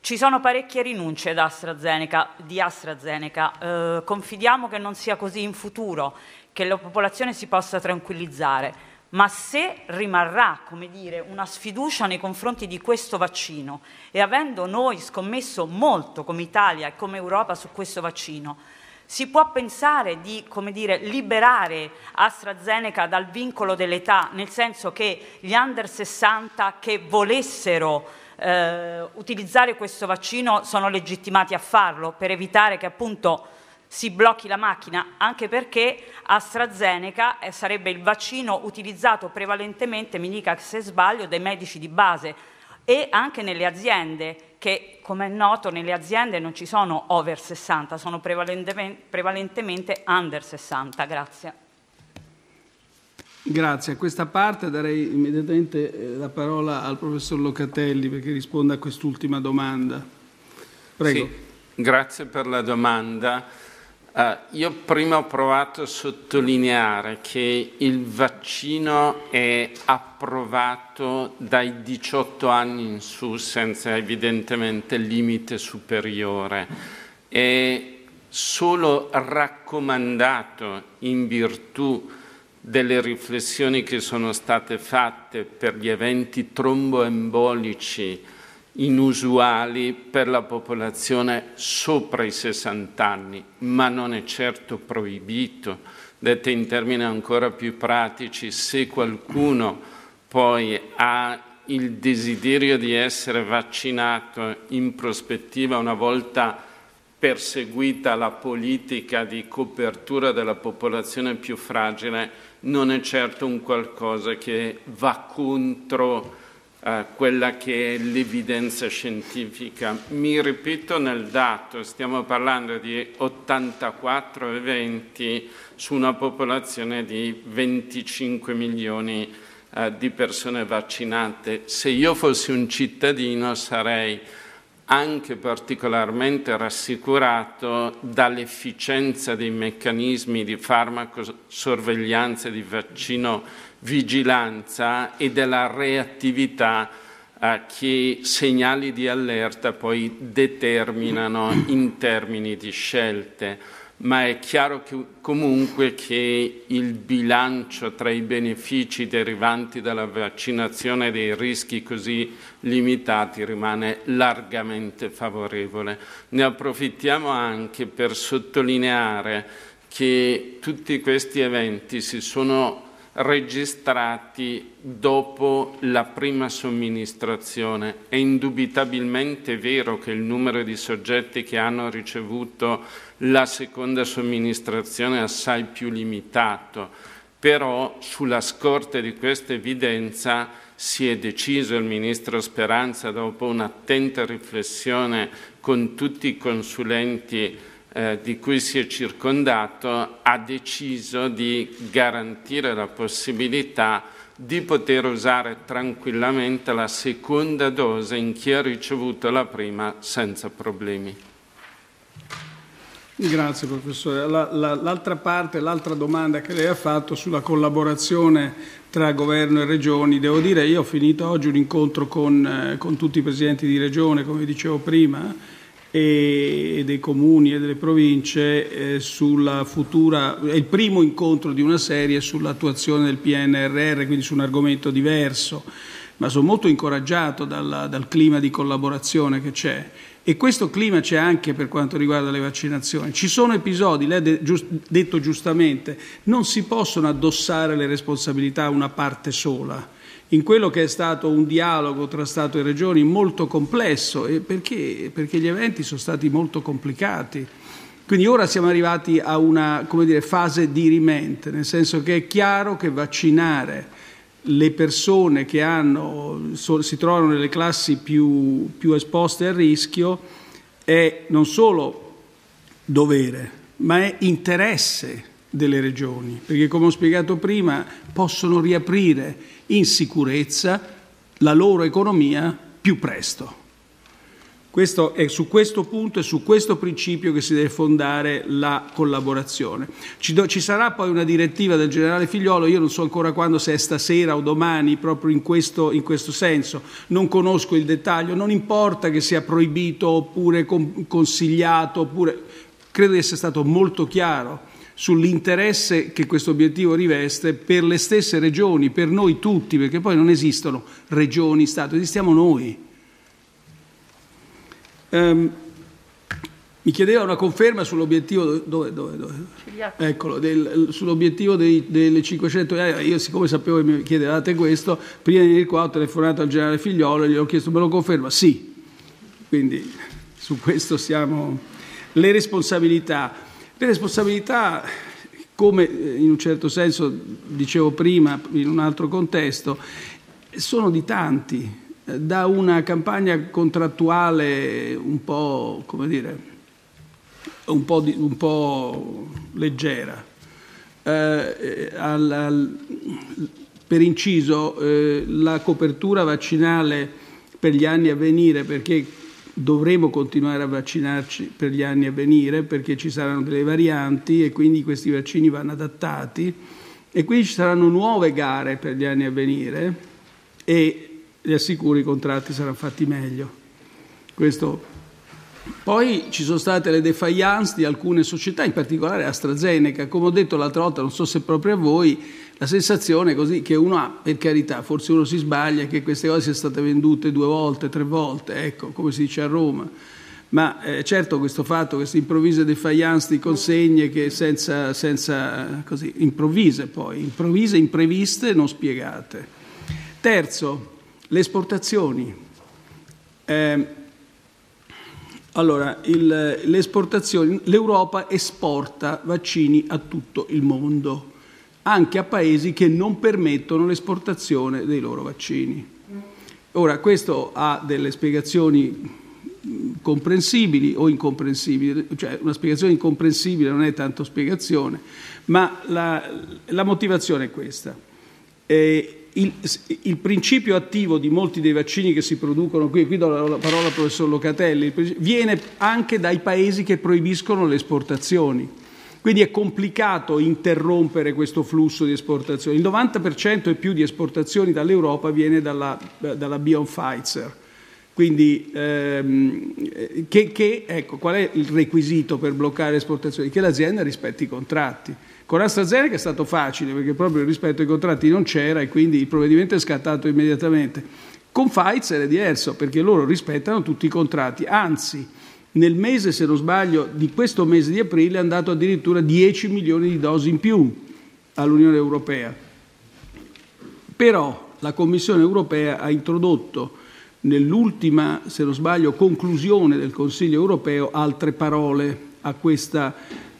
ci sono parecchie rinunce AstraZeneca, di AstraZeneca, eh, confidiamo che non sia così in futuro, che la popolazione si possa tranquillizzare ma se rimarrà come dire, una sfiducia nei confronti di questo vaccino e avendo noi scommesso molto come Italia e come Europa su questo vaccino, si può pensare di dire, liberare AstraZeneca dal vincolo dell'età, nel senso che gli under 60 che volessero eh, utilizzare questo vaccino sono legittimati a farlo per evitare che appunto si blocchi la macchina, anche perché AstraZeneca eh, sarebbe il vaccino utilizzato prevalentemente, mi dica se sbaglio, dai medici di base e anche nelle aziende, che come è noto nelle aziende non ci sono over 60, sono prevalentemente, prevalentemente under 60. Grazie. Grazie. A questa parte darei immediatamente eh, la parola al professor Locatelli perché risponda a quest'ultima domanda. Prego. Sì, grazie per la domanda. Uh, io prima ho provato a sottolineare che il vaccino è approvato dai 18 anni in su senza evidentemente limite superiore. È solo raccomandato in virtù delle riflessioni che sono state fatte per gli eventi tromboembolici inusuali per la popolazione sopra i 60 anni, ma non è certo proibito. Dette in termini ancora più pratici, se qualcuno poi ha il desiderio di essere vaccinato in prospettiva una volta perseguita la politica di copertura della popolazione più fragile, non è certo un qualcosa che va contro eh, quella che è l'evidenza scientifica. Mi ripeto nel dato, stiamo parlando di 84 eventi su una popolazione di 25 milioni eh, di persone vaccinate. Se io fossi un cittadino sarei anche particolarmente rassicurato dall'efficienza dei meccanismi di farmacosorveglianza e di vaccino vigilanza e della reattività eh, che segnali di allerta poi determinano in termini di scelte ma è chiaro che, comunque che il bilancio tra i benefici derivanti dalla vaccinazione e dei rischi così limitati rimane largamente favorevole. Ne approfittiamo anche per sottolineare che tutti questi eventi si sono registrati dopo la prima somministrazione. È indubitabilmente vero che il numero di soggetti che hanno ricevuto la seconda somministrazione è assai più limitato, però sulla scorta di questa evidenza si è deciso il Ministro Speranza, dopo un'attenta riflessione con tutti i consulenti eh, di cui si è circondato ha deciso di garantire la possibilità di poter usare tranquillamente la seconda dose in chi ha ricevuto la prima senza problemi. Grazie professore. La, la, l'altra parte, l'altra domanda che lei ha fatto sulla collaborazione tra governo e regioni, devo dire io ho finito oggi un incontro con, eh, con tutti i presidenti di regione, come dicevo prima, e dei comuni e delle province eh, sulla futura, è il primo incontro di una serie sull'attuazione del PNRR, quindi su un argomento diverso. ma sono molto incoraggiato dal, dal clima di collaborazione che c'è. E questo clima c'è anche per quanto riguarda le vaccinazioni. Ci sono episodi, lei ha detto giustamente, non si possono addossare le responsabilità a una parte sola. In quello che è stato un dialogo tra Stato e Regioni molto complesso, perché, perché gli eventi sono stati molto complicati. Quindi ora siamo arrivati a una dire, fase dirimente, nel senso che è chiaro che vaccinare le persone che hanno, si trovano nelle classi più, più esposte al rischio è non solo dovere, ma è interesse delle regioni, perché come ho spiegato prima possono riaprire in sicurezza la loro economia più presto. Questo è su questo punto e su questo principio che si deve fondare la collaborazione. Ci, do, ci, sarà poi una direttiva del generale Figliolo, io non so ancora quando, se è stasera o domani, proprio in questo, in questo senso, non conosco il dettaglio, non importa che sia proibito oppure consigliato, oppure... credo di essere stato molto chiaro sull'interesse che questo obiettivo riveste per le stesse regioni, per noi tutti, perché poi non esistono regioni, Stato, esistiamo noi. Um, mi chiedeva una conferma sull'obiettivo, dove, dove, dove? Eccolo, del, sull'obiettivo delle 500 eh, io siccome sapevo che mi chiedevate questo, prima di venire qua ho telefonato al generale Figliolo e gli ho chiesto me lo conferma? Sì, quindi su questo siamo... Le responsabilità, le responsabilità come eh, in un certo senso dicevo prima in un altro contesto, sono di tanti, da una campagna contrattuale un po', come dire, un po', di, un po leggera. Eh, al, al, per inciso, eh, la copertura vaccinale per gli anni a venire, perché dovremo continuare a vaccinarci per gli anni a venire, perché ci saranno delle varianti e quindi questi vaccini vanno adattati e quindi ci saranno nuove gare per gli anni a venire e vi assicuro i contratti saranno fatti meglio. Questo. Poi ci sono state le defiance di alcune società, in particolare AstraZeneca. Come ho detto l'altra volta, non so se proprio a voi, la sensazione così che uno ha, per carità, forse uno si sbaglia, che queste cose siano state vendute due volte, tre volte, ecco, come si dice a Roma. Ma eh, certo questo fatto, queste improvvise defiance di consegne che senza, senza così, improvvise poi, improvvise, impreviste, non spiegate. Terzo, le esportazioni. Eh, allora, il, le esportazioni, l'Europa esporta vaccini a tutto il mondo, anche a paesi che non permettono l'esportazione dei loro vaccini. Ora, questo ha delle spiegazioni comprensibili o incomprensibili, cioè una spiegazione incomprensibile non è tanto spiegazione, ma la, la motivazione è questa. Eh, il, il, principio attivo di molti dei vaccini che si producono qui, qui do la parola al professor Locatelli, viene anche dai paesi che proibiscono le esportazioni. Quindi è complicato interrompere questo flusso di esportazioni. Il 90% e più di esportazioni dall'Europa viene dalla, dalla Bion Pfizer. Quindi ehm, che, che, ecco, qual è il requisito per bloccare le esportazioni? Che l'azienda rispetti i contratti. Con AstraZeneca è stato facile perché proprio il rispetto ai contratti non c'era e quindi il provvedimento è scattato immediatamente. Con Pfizer è diverso perché loro rispettano tutti i contratti, anzi nel mese, se non sbaglio, di questo mese di aprile è andato addirittura 10 milioni di dosi in più all'Unione Europea. Però la Commissione Europea ha introdotto nell'ultima, se non sbaglio, conclusione del Consiglio Europeo altre parole a questa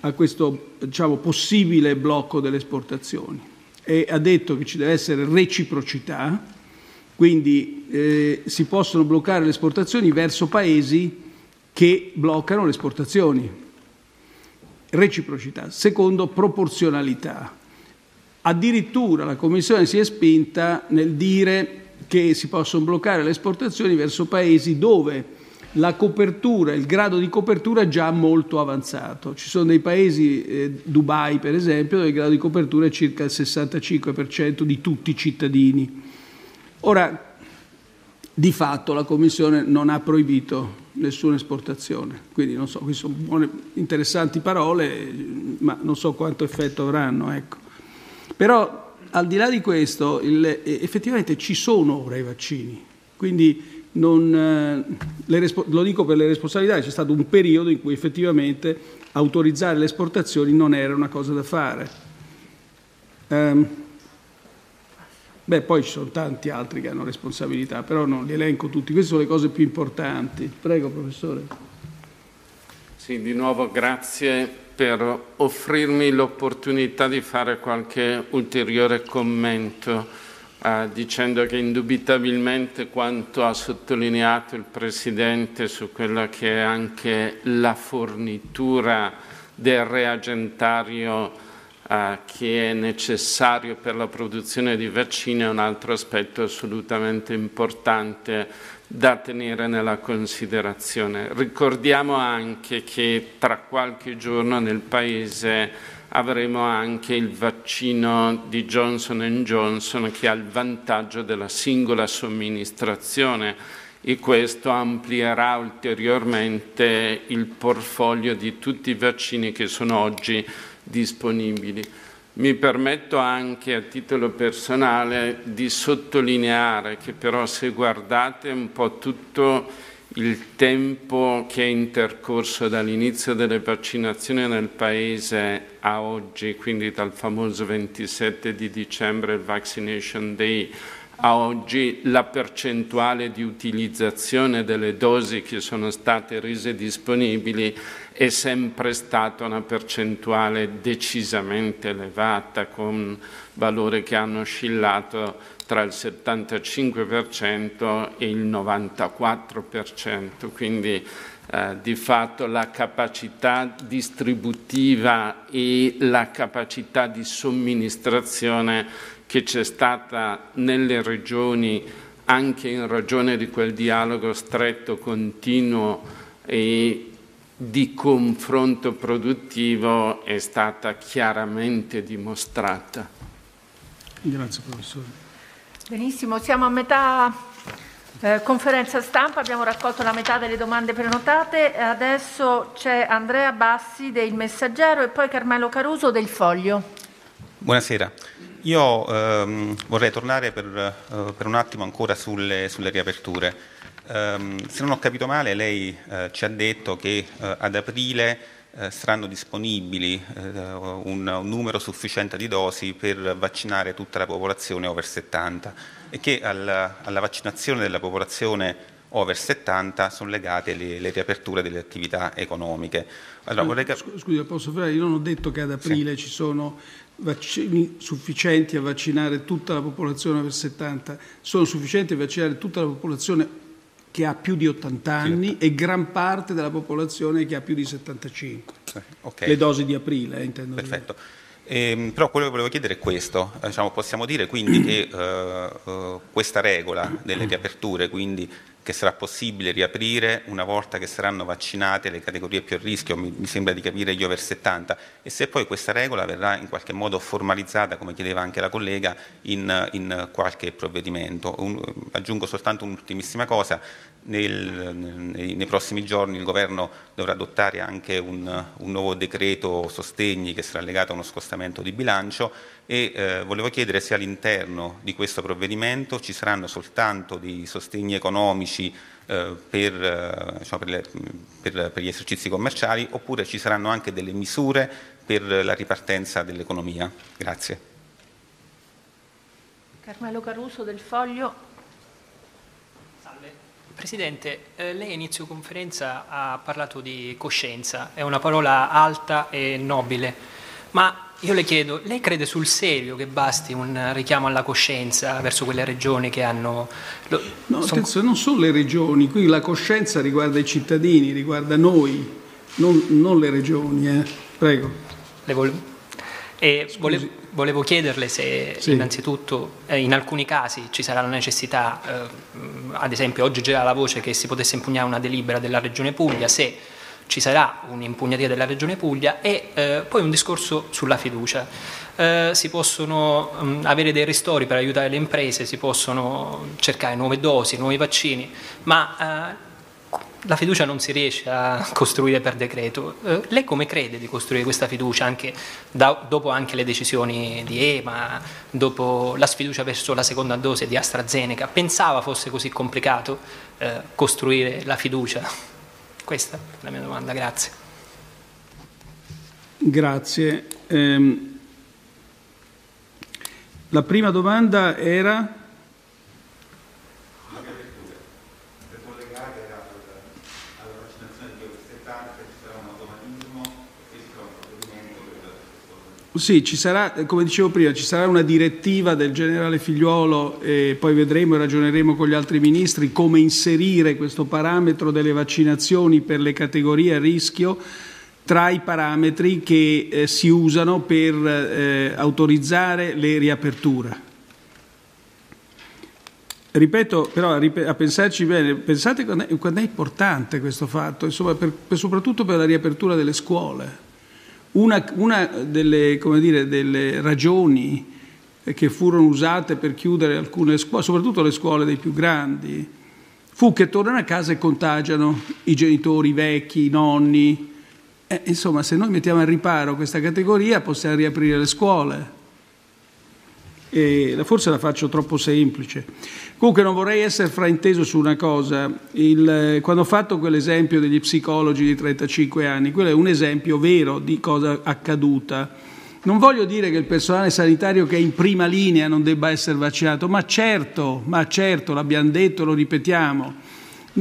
a questo diciamo, possibile blocco delle esportazioni e ha detto che ci deve essere reciprocità, quindi eh, si possono bloccare le esportazioni verso paesi che bloccano le esportazioni. Reciprocità. Secondo, proporzionalità. Addirittura la Commissione si è spinta nel dire che si possono bloccare le esportazioni verso paesi dove la copertura, il grado di copertura è già molto avanzato. Ci sono dei paesi, eh, Dubai per esempio, dove il grado di copertura è circa il 65% di tutti i cittadini. Ora, di fatto la Commissione non ha proibito nessuna esportazione, quindi non so, queste sono buone, interessanti parole, ma non so quanto effetto avranno. Ecco. Però al di là di questo, il, effettivamente ci sono ora i vaccini, quindi non, eh, lo dico per le responsabilità, c'è stato un periodo in cui effettivamente autorizzare le esportazioni non era una cosa da fare. Um, beh, poi ci sono tanti altri che hanno responsabilità, però non li elenco tutti, queste sono le cose più importanti. Prego, professore. Sì, di nuovo grazie per offrirmi l'opportunità di fare qualche ulteriore commento, eh, dicendo che indubitabilmente quanto ha sottolineato il Presidente su quella che è anche la fornitura del reagentario eh, che è necessario per la produzione di vaccini è un altro aspetto assolutamente importante da tenere nella considerazione. Ricordiamo anche che tra qualche giorno nel Paese avremo anche il vaccino di Johnson Johnson che ha il vantaggio della singola somministrazione e questo amplierà ulteriormente il portfolio di tutti i vaccini che sono oggi disponibili. Mi permetto anche a titolo personale di sottolineare che però se guardate un po' tutto il tempo che è intercorso dall'inizio delle vaccinazioni nel Paese a oggi, quindi dal famoso 27 di dicembre, il Vaccination Day, a oggi la percentuale di utilizzazione delle dosi che sono state rese disponibili è sempre stata una percentuale decisamente elevata, con valori che hanno oscillato tra il 75% e il 94%, quindi eh, di fatto la capacità distributiva e la capacità di somministrazione che c'è stata nelle regioni anche in ragione di quel dialogo stretto, continuo e di confronto produttivo è stata chiaramente dimostrata. Grazie professore. Benissimo, siamo a metà eh, conferenza stampa, abbiamo raccolto la metà delle domande prenotate, adesso c'è Andrea Bassi del Messaggero e poi Carmelo Caruso del Foglio. Buonasera. Io ehm, vorrei tornare per, eh, per, un attimo ancora sulle, sulle riaperture. Um, se non ho capito male, lei uh, ci ha detto che uh, ad aprile uh, saranno disponibili un, un, numero sufficiente di dosi per vaccinare tutta la popolazione over 70 e che alla, alla vaccinazione della popolazione over 70 sono legate le, le riaperture delle attività economiche. Allora, vorrei... Scusi, posso fare? Io non ho detto che ad aprile sì. ci sono vaccini sufficienti a vaccinare tutta la popolazione over 70, sono sufficienti a vaccinare tutta la popolazione che ha più di 80 anni e gran parte della popolazione che ha più di 75. Okay. Le dosi di aprile, eh, intendo Perfetto. Eh, però quello che volevo chiedere è questo, diciamo, possiamo dire quindi che eh, eh questa regola delle riaperture, quindi che sarà possibile riaprire una volta che saranno vaccinate le categorie più a rischio, mi, sembra di capire gli over 70, e se poi questa regola verrà in qualche modo formalizzata, come chiedeva anche la collega, in, in qualche provvedimento. Un, aggiungo soltanto un'ultimissima cosa, nel, nei, nei, prossimi giorni il Governo dovrà adottare anche un, un nuovo decreto sostegni che sarà legato a uno scostamento di bilancio e eh, volevo chiedere se all'interno di questo provvedimento ci saranno soltanto dei sostegni economici eh, per, eh, diciamo, per, le, per, per, gli esercizi commerciali oppure ci saranno anche delle misure per la ripartenza dell'economia. Grazie. Carmelo Caruso del Foglio. Salve. Presidente, eh, lei a inizio conferenza ha parlato di coscienza, è una parola alta e nobile, ma io le chiedo, lei crede sul serio che basti un richiamo alla coscienza verso quelle regioni che hanno... Lo, no, son... attenzione, non sono le regioni, qui la coscienza riguarda i cittadini, riguarda noi, non, non le regioni. Eh. Prego. Volevo, e volevo, volevo, chiederle se sì. innanzitutto eh, in alcuni casi ci sarà la necessità, eh, ad esempio oggi c'era la voce che si potesse impugnare una delibera della Regione Puglia, se ci sarà un'impugnativa della Regione Puglia e eh, poi un discorso sulla fiducia. Eh, si possono mh, mm, avere dei ristori per aiutare le imprese, si possono cercare nuove dosi, nuovi vaccini, ma eh, la fiducia non si riesce a costruire per decreto. Eh, lei come crede di costruire questa fiducia anche da, dopo anche le decisioni di EMA, dopo la sfiducia verso la seconda dose di AstraZeneca? Pensava fosse così complicato eh, costruire la fiducia? Questa è la mia domanda, grazie. Grazie. Eh, la prima domanda era... Sì, ci sarà, come dicevo prima, ci sarà una direttiva del generale Figliuolo e poi vedremo e ragioneremo con gli altri ministri come inserire questo parametro delle vaccinazioni per le categorie a rischio tra i parametri che eh, si usano per eh, autorizzare le riaperture. Ripeto, però, a pensarci bene, pensate quando è, importante questo fatto, insomma, per, per, soprattutto per la riapertura delle scuole. Una, una delle, dire, delle, ragioni che furono usate per chiudere alcune scuole, soprattutto le scuole dei più grandi, fu che tornano a casa e contagiano i genitori i vecchi, i nonni. Eh, insomma, se noi mettiamo al riparo questa categoria possiamo riaprire le scuole. E forse la faccio troppo semplice. Comunque non vorrei essere frainteso su una cosa. Il, quando ho fatto quell'esempio degli psicologi di 35 anni, quello è un esempio vero di cosa accaduta. Non voglio dire che il personale sanitario che è in prima linea non debba essere vaccinato, ma certo, ma certo, l'abbiamo detto, lo ripetiamo.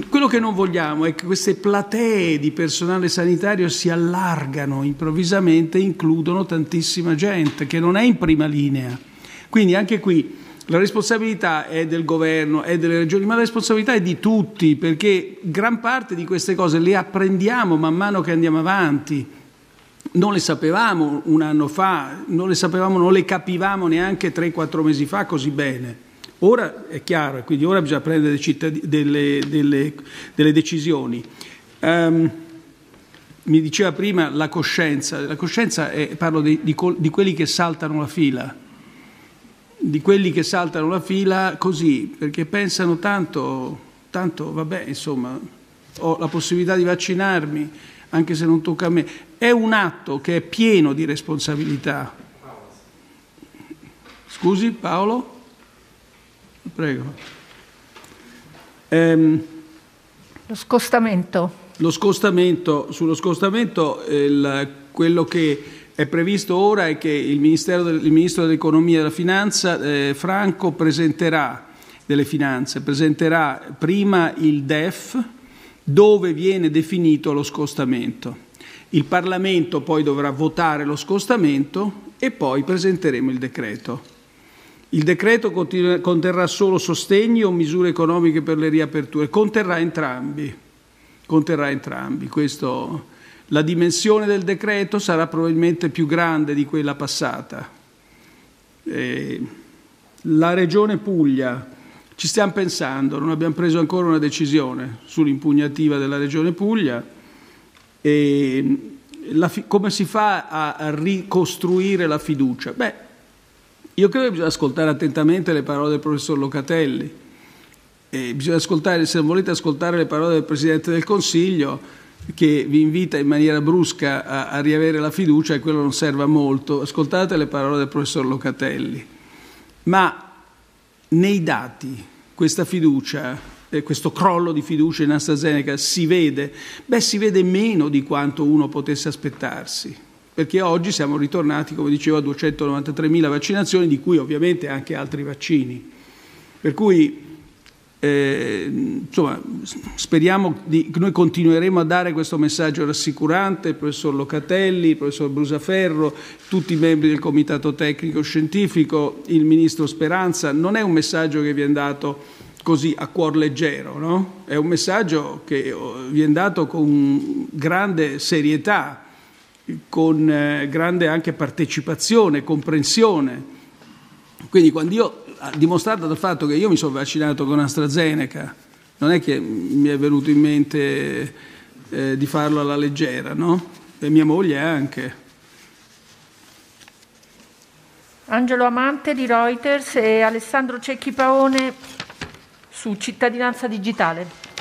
Quello che non vogliamo è che queste platee di personale sanitario si allargano improvvisamente e includono tantissima gente che non è in prima linea. Quindi anche qui la responsabilità è del governo, è delle regioni, ma la responsabilità è di tutti, perché gran parte di queste cose le apprendiamo man mano che andiamo avanti. Non le sapevamo un anno fa, non le sapevamo, non le capivamo neanche 3-4 mesi fa così bene. Ora è chiaro, quindi ora bisogna prendere delle, delle, delle decisioni. Um, mi diceva prima la coscienza, la coscienza è, parlo di, di, di quelli che saltano la fila di quelli che saltano la fila così, perché pensano tanto, tanto, vabbè, insomma, ho la possibilità di vaccinarmi, anche se non tocca a me. È un atto che è pieno di responsabilità. Scusi, Paolo? Prego. Ehm, lo scostamento. Lo scostamento, sullo scostamento, il, quello che è previsto ora è che il, del, il Ministro dell'Economia e della Finanza, eh, Franco, presenterà delle finanze, presenterà prima il DEF dove viene definito lo scostamento. Il Parlamento poi dovrà votare lo scostamento e poi presenteremo il decreto. Il decreto conterrà solo sostegni o misure economiche per le riaperture, conterrà entrambi. Conterrà entrambi. Questo la dimensione del decreto sarà probabilmente più grande di quella passata. Eh, la Regione Puglia, ci stiamo pensando, non abbiamo preso ancora una decisione sull'impugnativa della Regione Puglia. E la, come si fa a, a, ricostruire la fiducia? Beh, io credo che bisogna ascoltare attentamente le parole del professor Locatelli. E bisogna ascoltare, se volete ascoltare le parole del Presidente del Consiglio, che vi invita in maniera brusca a, a riavere la fiducia e quello non serve a molto. Ascoltate le parole del professor Locatelli. Ma nei dati questa fiducia, eh, questo crollo di fiducia in AstraZeneca si vede? Beh, si vede meno di quanto uno potesse aspettarsi, perché oggi siamo ritornati, come dicevo, a 293.000 vaccinazioni, di cui ovviamente anche altri vaccini. Per cui eh, insomma, speriamo di, noi continueremo a dare questo messaggio rassicurante, il professor Locatelli, il professor Brusaferro, tutti i membri del comitato tecnico scientifico, il ministro Speranza, non è un messaggio che viene dato così a cuor leggero, no? è un messaggio che oh, viene dato con grande serietà, con eh, grande anche partecipazione, comprensione. Quindi quando io dimostrata dal fatto che io mi sono vaccinato con AstraZeneca, non è che mi è venuto in mente eh, di farlo alla leggera, no? E mia moglie anche. Angelo Amante di Reuters e Alessandro Cecchi Paone su cittadinanza digitale.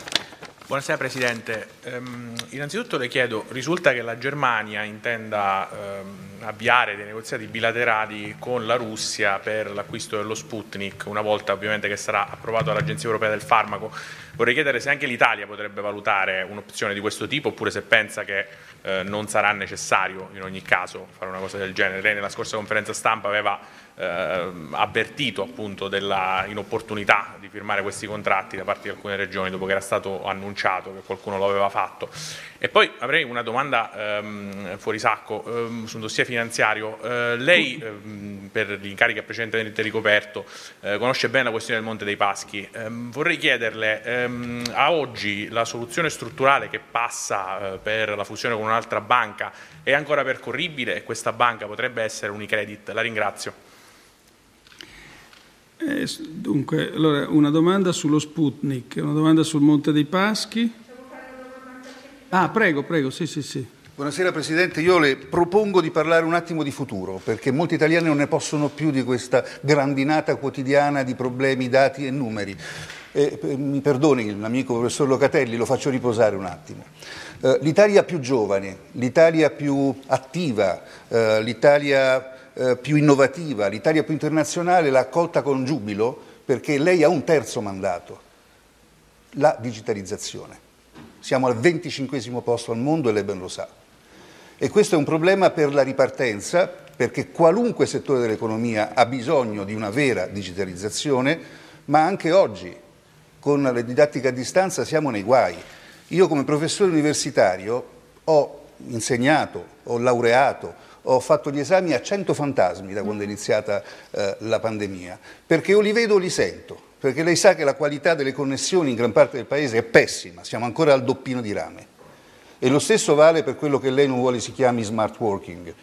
Buonasera Presidente. Um, innanzitutto le chiedo, risulta che la Germania intenda um, avviare dei negoziati bilaterali con la Russia per l'acquisto dello Sputnik, una volta ovviamente che sarà approvato dall'Agenzia Europea del Farmaco. Vorrei chiedere se anche l'Italia potrebbe valutare un'opzione di questo tipo oppure se pensa che eh, non sarà necessario in ogni caso fare una cosa del genere. Lei nella scorsa conferenza stampa aveva eh, avvertito appunto della inopportunità di firmare questi contratti da parte di alcune regioni dopo che era stato annunciato che qualcuno lo aveva fatto. E poi avrei una domanda ehm, fuori sacco ehm, su un dossier finanziario. Eh, lei, ehm, per che precedentemente ricoperto, eh, conosce bene la questione del Monte dei Paschi. Ehm, vorrei chiederle, ehm, a oggi la soluzione strutturale che passa eh, per la fusione con un'altra banca è ancora percorribile e questa banca potrebbe essere Unicredit? La ringrazio. Eh, dunque, allora, una domanda sullo Sputnik, una domanda sul Monte dei Paschi. Ah, prego, prego, sì, sì, sì. Buonasera Presidente, io le propongo di parlare un attimo di futuro, perché molti italiani non ne possono più di questa grandinata quotidiana di problemi, dati e numeri. Eh, mi perdoni l'amico professor Locatelli, lo faccio riposare un attimo. Eh, L'Italia più giovane, l'Italia più attiva, eh, l'Italia eh, più innovativa, l'Italia più internazionale l'ha accolta con giubilo perché lei ha un terzo mandato, la digitalizzazione. Siamo al 25 posto al mondo e lei ben lo sa. E questo è un problema per la ripartenza, perché qualunque settore dell'economia ha bisogno di una vera digitalizzazione, ma anche oggi, con la didattica a distanza, siamo nei guai. Io come professore universitario ho insegnato, ho laureato, ho fatto gli esami a 100 fantasmi da quando è iniziata eh, la pandemia, perché o li vedo o li sento, perché lei sa che la qualità delle connessioni in gran parte del paese è pessima, siamo ancora al doppino di rame. E lo stesso vale per quello che lei non vuole si chiami smart working,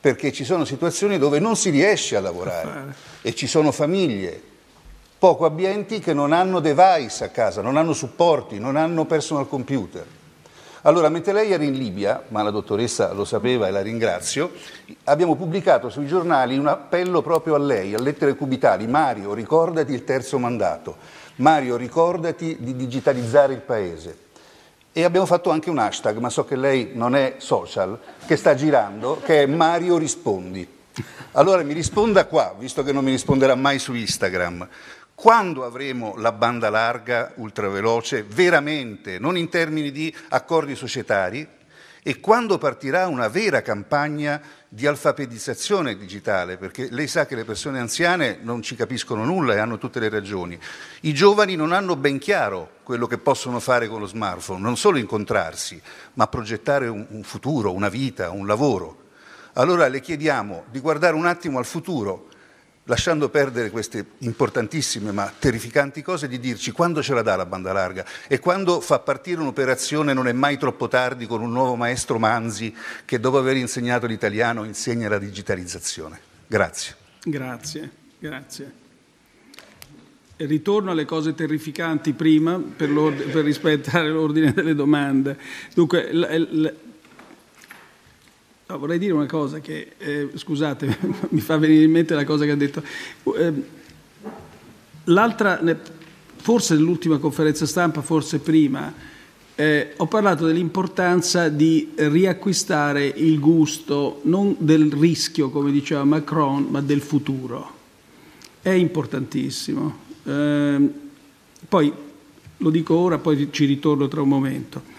perché ci sono situazioni dove non si riesce a lavorare e ci sono famiglie poco abbienti che non hanno device a casa, non hanno supporti, non hanno personal computer. Allora, mentre lei era in Libia, ma la dottoressa lo sapeva e la ringrazio, abbiamo pubblicato sui giornali un appello proprio a lei, a lettere cubitali. Mario, ricordati il terzo mandato. Mario, ricordati di digitalizzare il paese. E abbiamo fatto anche un hashtag, ma so che lei non è social, che sta girando, che è Mario Rispondi. Allora mi risponda qua, visto che non mi risponderà mai su Instagram. Quando avremo la banda larga ultraveloce veramente, non in termini di accordi societari, e quando partirà una vera campagna di alfabetizzazione digitale, perché lei sa che le persone anziane non ci capiscono nulla e hanno tutte le ragioni. I giovani non hanno ben chiaro quello che possono fare con lo smartphone, non solo incontrarsi, ma progettare un, futuro, una vita, un lavoro. Allora le chiediamo di guardare un attimo al futuro, lasciando perdere queste importantissime ma terrificanti cose, di dirci quando ce la dà la banda larga e quando fa partire un'operazione non è mai troppo tardi con un nuovo maestro Manzi che dopo aver insegnato l'italiano insegna la digitalizzazione. Grazie. Grazie, grazie. Ritorno alle cose terrificanti prima per, per rispettare l'ordine delle domande. Dunque, l- l- No, vorrei dire una cosa che, eh, scusate, mi fa venire in mente la cosa che ha detto. Eh, l'altra, forse nell'ultima conferenza stampa, forse prima, eh, ho parlato dell'importanza di riacquistare il gusto non del rischio, come diceva Macron, ma del futuro. È importantissimo. Ehm, poi lo dico ora, poi ci ritorno tra un momento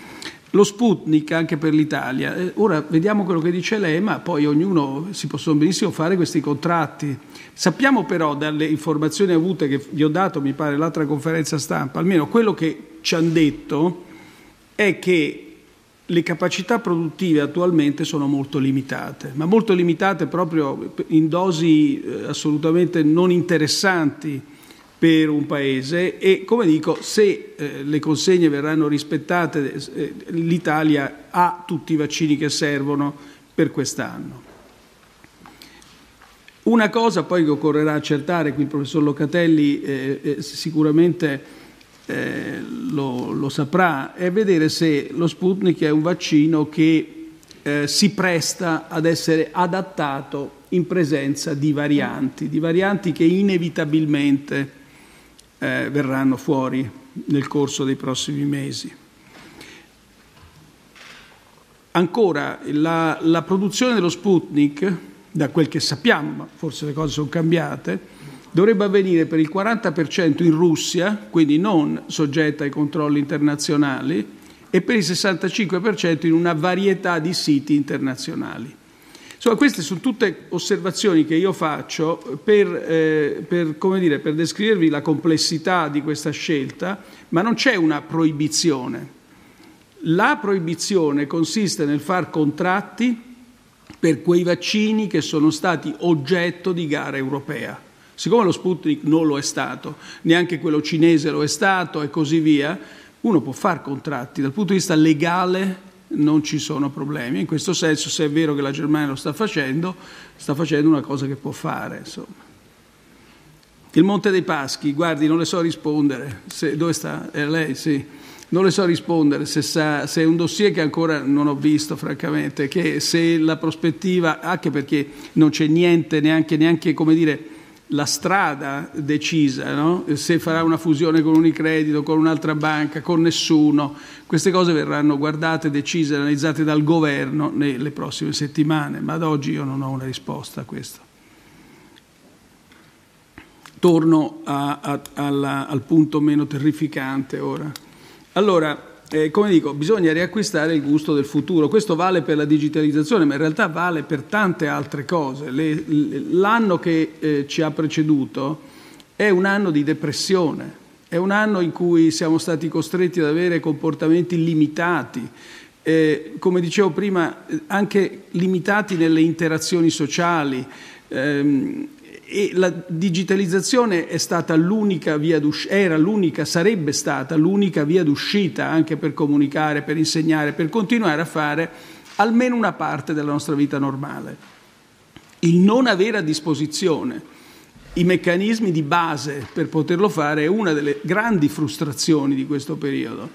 lo Sputnik anche per l'Italia. Eh, ora vediamo quello che dice lei, ma poi ognuno si possono benissimo fare questi contratti. Sappiamo però dalle informazioni avute che vi ho dato, mi pare, l'altra conferenza stampa, almeno quello che ci hanno detto è che le capacità produttive attualmente sono molto limitate, ma molto limitate proprio in dosi eh, assolutamente non interessanti per un paese e come dico se eh, le consegne verranno rispettate eh, l'Italia ha tutti i vaccini che servono per quest'anno. Una cosa poi che occorrerà accertare, qui il professor Locatelli eh, eh sicuramente eh, lo, lo, saprà, è vedere se lo Sputnik è un vaccino che eh, si presta ad essere adattato in presenza di varianti, di varianti che inevitabilmente eh, verranno fuori nel corso dei prossimi mesi. Ancora, la, la produzione dello Sputnik, da quel che sappiamo, ma forse le cose sono cambiate, dovrebbe avvenire per il 40% in Russia, quindi non soggetta ai controlli internazionali, e per il 65% in una varietà di siti internazionali. Insomma, queste sono tutte osservazioni che io faccio per, eh, per, dire, per descrivervi la complessità di questa scelta, ma non c'è una proibizione. La proibizione consiste nel far contratti per quei vaccini che sono stati oggetto di gara europea. Siccome lo Sputnik non lo è stato, neanche quello cinese lo è stato e così via, uno può fare contratti. Dal punto di vista legale non ci sono problemi. In questo senso, se è vero che la Germania lo sta facendo, sta facendo una cosa che può fare. Insomma. Il Monte dei Paschi, guardi, non le so rispondere. Se, dove sta? È lei? Sì. Non le so rispondere se, sa, se, è un dossier che ancora non ho visto, francamente, che se la prospettiva, anche perché non c'è niente, neanche, neanche come dire, la strada decisa, no? se farà una fusione con Unicredito, con un'altra banca, con nessuno. Queste cose verranno guardate, decise, analizzate dal governo nelle prossime settimane, ma ad oggi io non ho una risposta a questo. Torno a, a, alla, al punto meno terrificante ora. Allora, eh, come dico, bisogna riacquistare il gusto del futuro. Questo vale per la digitalizzazione, ma in realtà vale per tante altre cose. Le, l'anno che eh, ci ha preceduto è un anno di depressione, è un anno in cui siamo stati costretti ad avere comportamenti limitati, eh, come dicevo prima, anche limitati nelle interazioni sociali. Ehm, e la digitalizzazione è stata l'unica via era l'unica, sarebbe stata l'unica via d'uscita anche per comunicare, per insegnare, per continuare a fare almeno una parte della nostra vita normale. Il non avere a disposizione i meccanismi di base per poterlo fare è una delle grandi frustrazioni di questo periodo.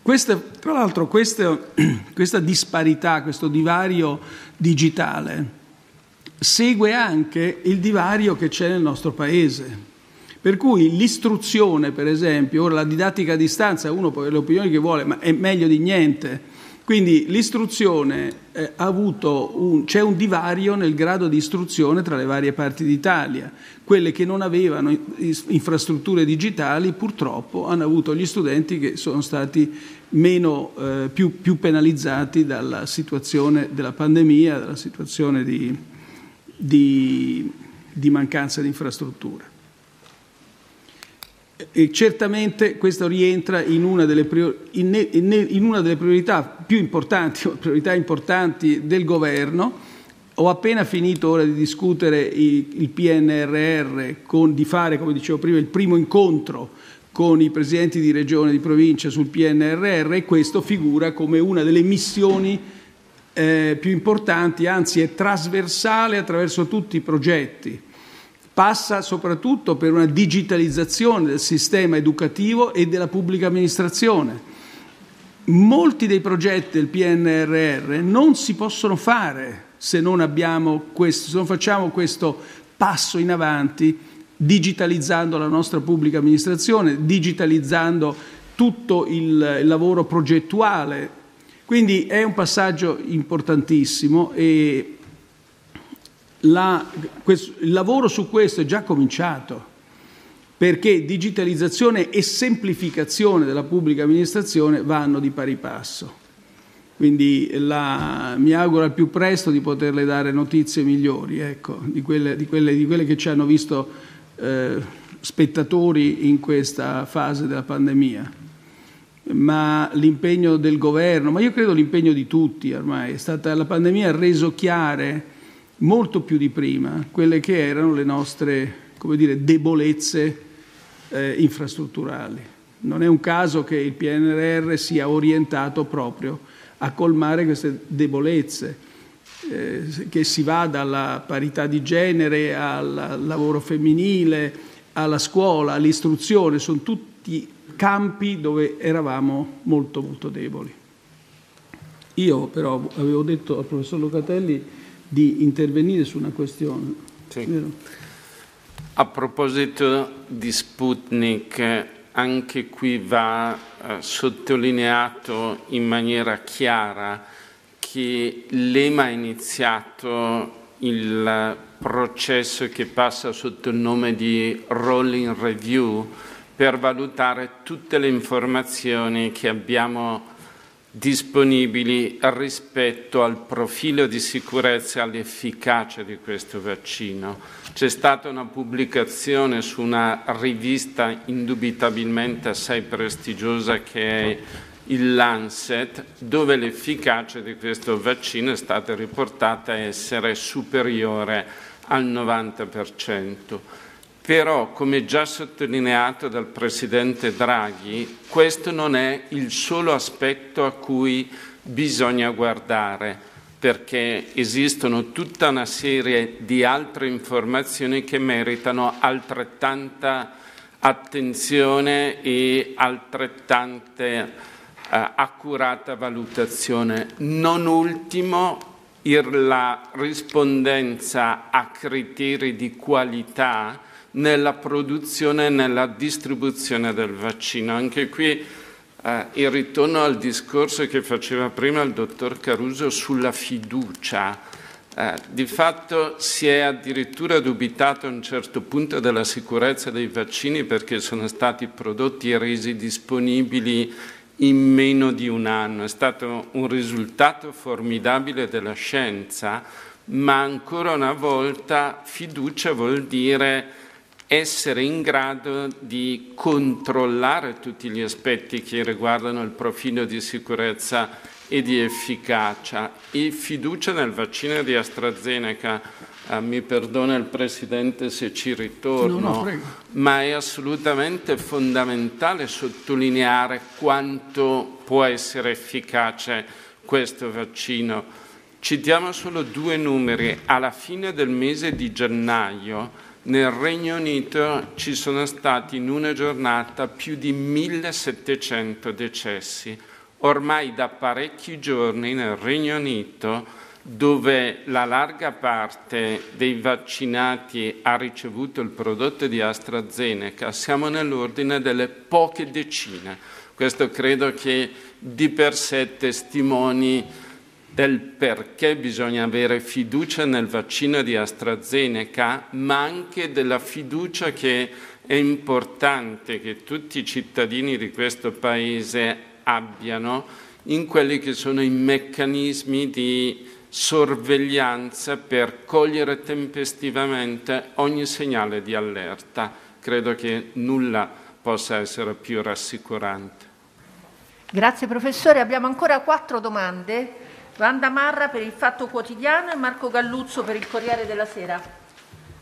Questa, tra l'altro questa, questa disparità, questo divario digitale, segue anche il divario che c'è nel nostro paese. Per cui l'istruzione, per esempio, ora la didattica a distanza, uno può avere le opinioni che vuole, ma è meglio di niente. Quindi l'istruzione eh, ha avuto un, c'è un divario nel grado di istruzione tra le varie parti d'Italia. Quelle che non avevano infrastrutture digitali purtroppo hanno avuto gli studenti che sono stati meno, eh, più, più penalizzati dalla situazione della pandemia, dalla situazione di, di, di mancanza di infrastrutture. E certamente questo rientra in una delle, prior- in, in una delle priorità più importanti, priorità importanti del governo. Ho appena finito ora di discutere il, il PNRR, con, di fare, come dicevo prima, il primo incontro con i presidenti di regione e di provincia sul PNRR e questo figura come una delle missioni eh, più importanti, anzi è trasversale attraverso tutti i progetti. Passa soprattutto per una digitalizzazione del sistema educativo e della pubblica amministrazione. Molti dei progetti del PNRR non si possono fare se non, questo, se non facciamo questo passo in avanti digitalizzando la nostra pubblica amministrazione, digitalizzando tutto il, il lavoro progettuale quindi è un passaggio importantissimo e la, questo, il lavoro su questo è già cominciato perché digitalizzazione e semplificazione della pubblica amministrazione vanno di pari passo. Quindi la, mi auguro al più presto di poterle dare notizie migliori, ecco, di, quelle, di, quelle, di, quelle, che ci hanno visto eh, spettatori in questa fase della pandemia ma l'impegno del governo, ma io credo l'impegno di tutti ormai, è stata, la pandemia ha reso chiare molto più di prima quelle che erano le nostre come dire, debolezze eh, infrastrutturali. Non è un caso che il PNRR sia orientato proprio a colmare queste debolezze, eh, che si va dalla parità di genere al lavoro femminile, alla scuola, all'istruzione, sono tutti campi dove eravamo molto molto deboli. Io però avevo detto al professor Locatelli di intervenire su una questione. Sì. A proposito di Sputnik, anche qui va eh, sottolineato in maniera chiara che l'EMA ha iniziato il processo che passa sotto il nome di rolling review per valutare tutte le informazioni che abbiamo disponibili rispetto al profilo di sicurezza e all'efficacia di questo vaccino. C'è stata una pubblicazione su una rivista indubitabilmente assai prestigiosa che è il Lancet, dove l'efficacia di questo vaccino è stata riportata essere superiore al 90%. Però, come già sottolineato dal Presidente Draghi, questo non è il solo aspetto a cui bisogna guardare, perché esistono tutta una serie di altre informazioni che meritano altrettanta attenzione e altrettante eh, accurata valutazione. Non ultimo la rispondenza a criteri di qualità nella produzione e nella distribuzione del vaccino. Anche qui eh, il ritorno al discorso che faceva prima il dottor Caruso sulla fiducia. Eh, di fatto si è addirittura dubitato a un certo punto della sicurezza dei vaccini perché sono stati prodotti e resi disponibili in meno di un anno. È stato un risultato formidabile della scienza, ma ancora una volta fiducia vuol dire essere in grado di controllare tutti gli aspetti che riguardano il profilo di sicurezza e di efficacia e fiducia nel vaccino di AstraZeneca. Eh, mi perdona il Presidente se ci ritorno, no, no, ma è assolutamente fondamentale sottolineare quanto può essere efficace questo vaccino. Citiamo solo due numeri. Alla fine del mese di gennaio nel Regno Unito ci sono stati in una giornata più di 1700 decessi. Ormai da parecchi giorni nel Regno Unito, dove la larga parte dei vaccinati ha ricevuto il prodotto di AstraZeneca, siamo nell'ordine delle poche decine. Questo credo che di per sé testimoni del perché bisogna avere fiducia nel vaccino di AstraZeneca, ma anche della fiducia che è importante che tutti i cittadini di questo Paese abbiano in quelli che sono i meccanismi di sorveglianza per cogliere tempestivamente ogni segnale di allerta. Credo che nulla possa essere più rassicurante. Grazie professore, abbiamo ancora quattro domande. Wanda Marra per il Fatto Quotidiano e Marco Galluzzo per il Corriere della Sera.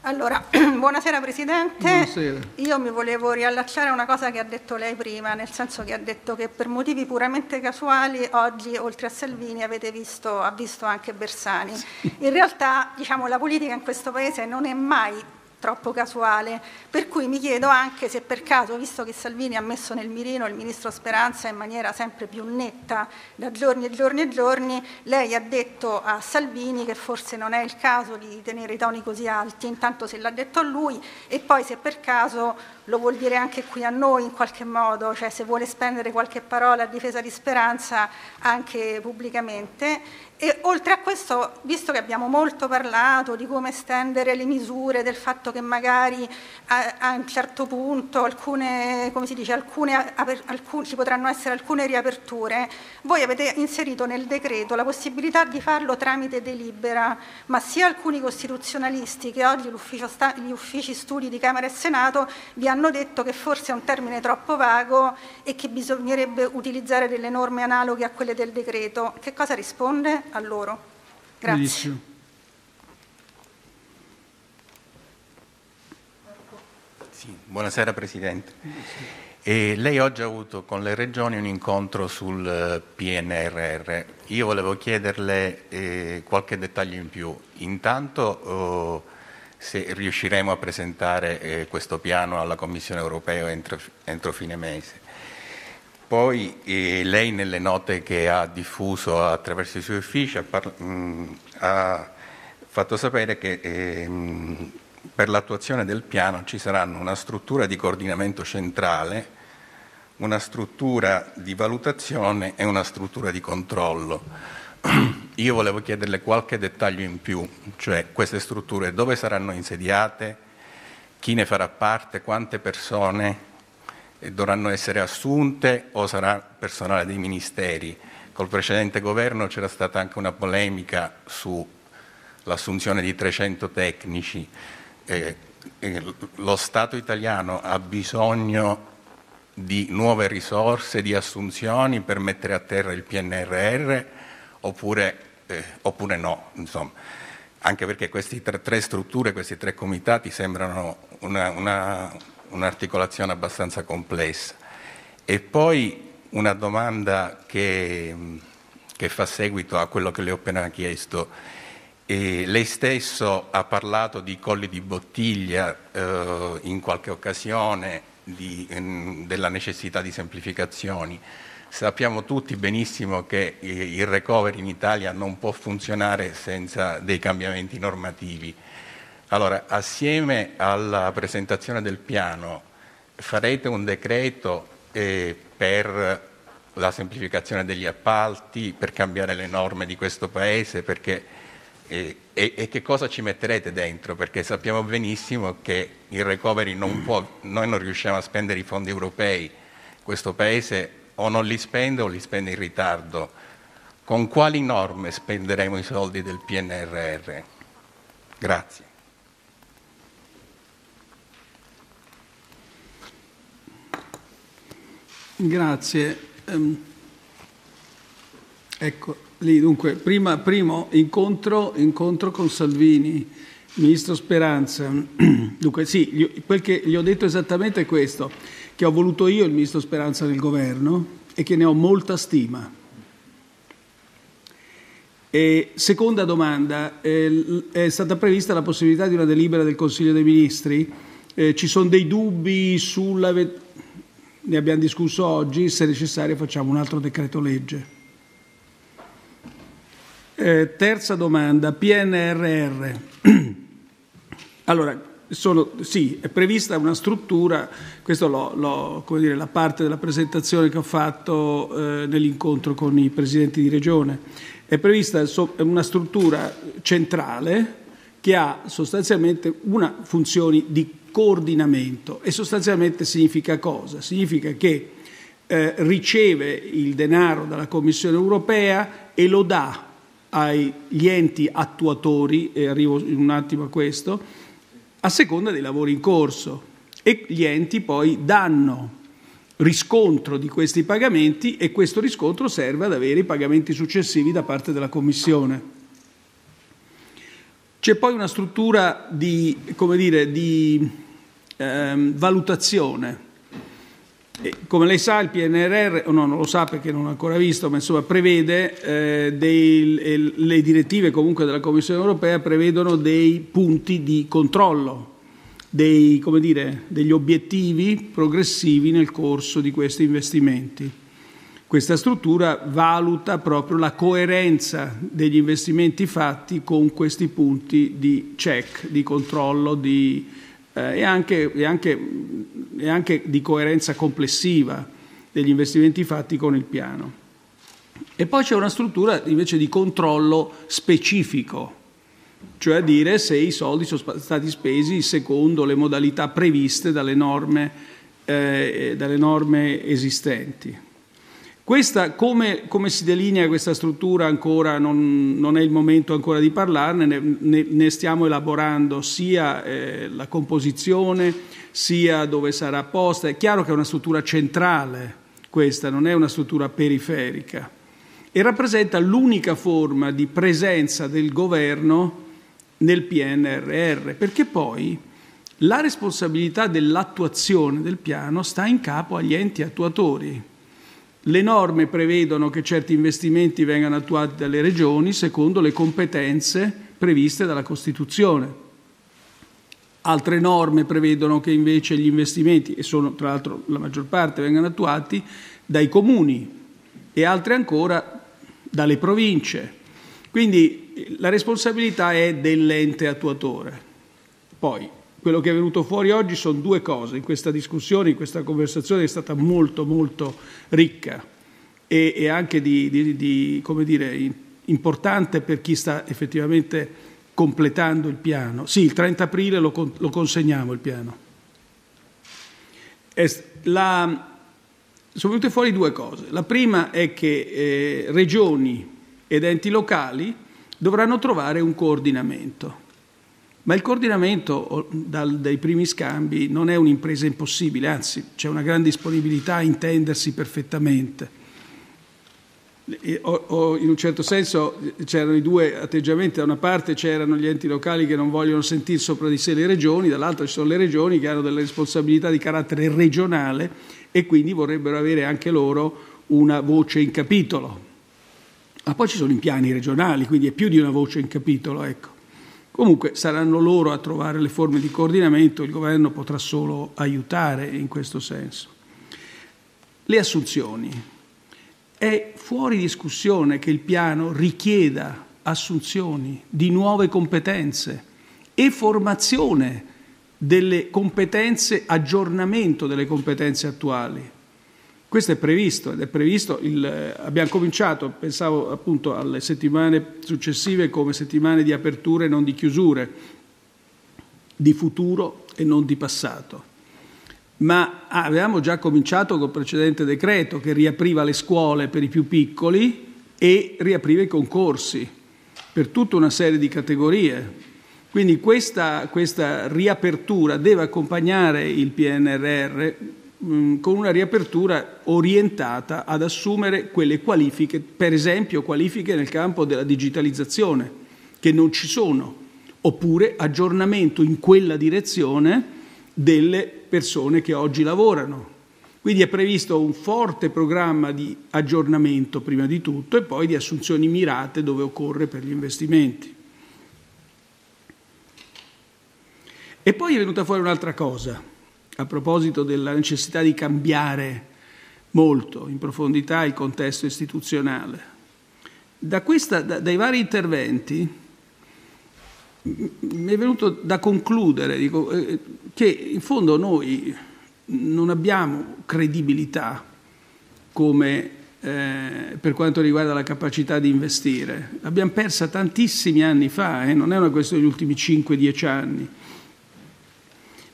Allora, buonasera Presidente. Buonasera. Io mi volevo riallacciare a una cosa che ha detto lei prima, nel senso che ha detto che per motivi puramente casuali oggi, oltre a Salvini, avete visto, ha visto anche Bersani. In realtà, diciamo, la politica in questo Paese non è mai troppo casuale, per cui mi chiedo anche se per caso, visto che Salvini ha messo nel mirino il ministro Speranza in maniera sempre più netta da giorni e giorni e giorni, lei ha detto a Salvini che forse non è il caso di tenere i toni così alti, intanto se l'ha detto a lui e poi se per caso lo vuol dire anche qui a noi in qualche modo, cioè se vuole spendere qualche parola a difesa di Speranza anche pubblicamente. E oltre a questo, visto che abbiamo molto parlato di come estendere le misure, del fatto che magari a, a un certo punto alcune, come si dice, alcune, alcune, ci potranno essere alcune riaperture, voi avete inserito nel decreto la possibilità di farlo tramite delibera, ma sia alcuni costituzionalisti che oggi sta, gli uffici studi di Camera e Senato vi hanno detto che forse è un termine troppo vago e che bisognerebbe utilizzare delle norme analoghe a quelle del decreto. Che cosa risponde? a loro. Grazie. Sì, buonasera Presidente. E lei oggi ha avuto con le regioni un incontro sul eh, PNRR. Io volevo chiederle eh, qualche dettaglio in più. Intanto oh, se riusciremo a presentare eh, questo piano alla Commissione europea entro, entro fine mese. Poi eh, lei nelle note che ha diffuso attraverso i suoi uffici ha, parla- mh, mm, ha fatto sapere che eh, per l'attuazione del piano ci saranno una struttura di coordinamento centrale, una struttura di valutazione e una struttura di controllo. io volevo chiederle qualche dettaglio in più, cioè queste strutture dove saranno insediate, chi ne farà parte, quante persone dovranno essere assunte o sarà personale dei ministeri. Col precedente governo c'era stata anche una polemica sull'assunzione di 300 tecnici. Eh, eh, lo Stato italiano ha bisogno di nuove risorse, di assunzioni per mettere a terra il PNRR oppure, eh, oppure no. Insomma. Anche perché queste tre, tre, strutture, questi tre comitati sembrano una, una, un'articolazione abbastanza complessa. E poi una domanda che, che fa seguito a quello che le ho appena chiesto. E lei stesso ha parlato di colli di bottiglia eh, in qualche occasione di, in, della necessità di semplificazioni. Sappiamo tutti benissimo che il recovery in Italia non può funzionare senza dei cambiamenti normativi. Allora, assieme alla presentazione del piano, farete un decreto eh, per la semplificazione degli appalti, per cambiare le norme di questo Paese, perché e, e, e, che cosa ci metterete dentro? Perché sappiamo benissimo che il recovery non può, noi non riusciamo a spendere i fondi europei, questo Paese o non li spende o li spende in ritardo. Con quali norme spenderemo i soldi del PNRR? Grazie. Grazie. Um, ecco, Lì, dunque, prima, primo incontro, incontro, con Salvini, Ministro Speranza. Dunque, sì, quel che gli ho detto esattamente è questo, che ho voluto io il Ministro Speranza nel governo e che ne ho molta stima. E seconda domanda, eh, è stata prevista la possibilità di una delibera del Consiglio dei Ministri? Eh, ci sono dei dubbi sulla... Ne abbiamo discusso oggi, se necessario facciamo un altro decreto legge. Eh, terza domanda, PNRR. allora, sono, sì, è prevista una struttura, questa è la parte della presentazione che ho fatto eh, nell'incontro con i presidenti di regione, è prevista una struttura centrale che ha sostanzialmente una funzione di coordinamento e sostanzialmente significa cosa? Significa che eh, riceve il denaro dalla Commissione europea e lo dà agli enti attuatori, e arrivo in un attimo a questo, a seconda dei lavori in corso e gli enti poi danno riscontro di questi pagamenti e questo riscontro serve ad avere i pagamenti successivi da parte della Commissione. C'è poi una struttura di, dire, di ehm, valutazione come lei sa il PNRR, o no, non lo sa perché non l'ha ancora visto, ma insomma prevede, eh, dei, le direttive comunque della Commissione europea prevedono dei punti di controllo, dei, dire, degli obiettivi progressivi nel corso di questi investimenti. Questa struttura valuta proprio la coerenza degli investimenti fatti con questi punti di check, di controllo, di, eh, e, anche, e, anche, e anche di coerenza complessiva degli investimenti fatti con il piano. E poi c'è una struttura invece di controllo specifico, cioè a dire se i soldi sono stati spesi secondo le modalità previste dalle norme, eh, dalle norme esistenti. Questa, come, come, si delinea questa struttura ancora non, non, è il momento ancora di parlarne, ne, ne, ne stiamo elaborando sia eh, la composizione sia dove sarà posta. È chiaro che è una struttura centrale questa, non è una struttura periferica e rappresenta l'unica forma di presenza del governo nel PNRR, perché poi la responsabilità dell'attuazione del piano sta in capo agli enti attuatori le norme prevedono che certi investimenti vengano attuati dalle regioni secondo le competenze previste dalla Costituzione. Altre norme prevedono che invece gli investimenti, e sono tra l'altro la maggior parte, vengano attuati dai comuni e altre ancora dalle province. Quindi la responsabilità è dell'ente attuatore. Poi quello che è venuto fuori oggi sono due cose in questa discussione, in questa conversazione che è stata molto molto ricca e, e anche di, di, di come dire, importante per chi sta effettivamente completando il piano. Sì, il 30 aprile lo, lo consegniamo il piano. La, sono venute fuori due cose. La prima è che eh, regioni ed enti locali dovranno trovare un coordinamento. Ma il coordinamento dal, dai primi scambi non è un'impresa impossibile, anzi c'è una gran disponibilità a intendersi perfettamente. O, o in un certo senso c'erano i due atteggiamenti, da una parte c'erano gli enti locali che non vogliono sentire sopra di sé le regioni, dall'altra ci sono le regioni che hanno delle responsabilità di carattere regionale e quindi vorrebbero avere anche loro una voce in capitolo. Ma poi ci sono i piani regionali, quindi è più di una voce in capitolo. Ecco. Comunque saranno loro a trovare le forme di coordinamento, il governo potrà solo aiutare in questo senso. Le assunzioni. È fuori discussione che il piano richieda assunzioni di nuove competenze e formazione delle competenze, aggiornamento delle competenze attuali. Questo è previsto ed è previsto, il, abbiamo cominciato, pensavo appunto alle settimane successive come settimane di aperture e non di chiusure, di futuro e non di passato. Ma avevamo già cominciato col precedente decreto che riapriva le scuole per i più piccoli e riapriva i concorsi per tutta una serie di categorie. Quindi questa, questa riapertura deve accompagnare il PNRR Mm, con una riapertura orientata ad assumere quelle qualifiche, per esempio qualifiche nel campo della digitalizzazione, che non ci sono, oppure aggiornamento in quella direzione delle persone che oggi lavorano. Quindi è previsto un forte programma di aggiornamento prima di tutto e poi di assunzioni mirate dove occorre per gli investimenti. E poi è venuta fuori un'altra cosa a proposito della necessità di cambiare molto in profondità il contesto istituzionale. Da questa, da, dai vari interventi mi è venuto da concludere dico, eh, che in fondo noi non abbiamo credibilità come eh, per quanto riguarda la capacità di investire. L'abbiamo persa tantissimi anni fa, eh, non è una questione degli ultimi 5-10 anni.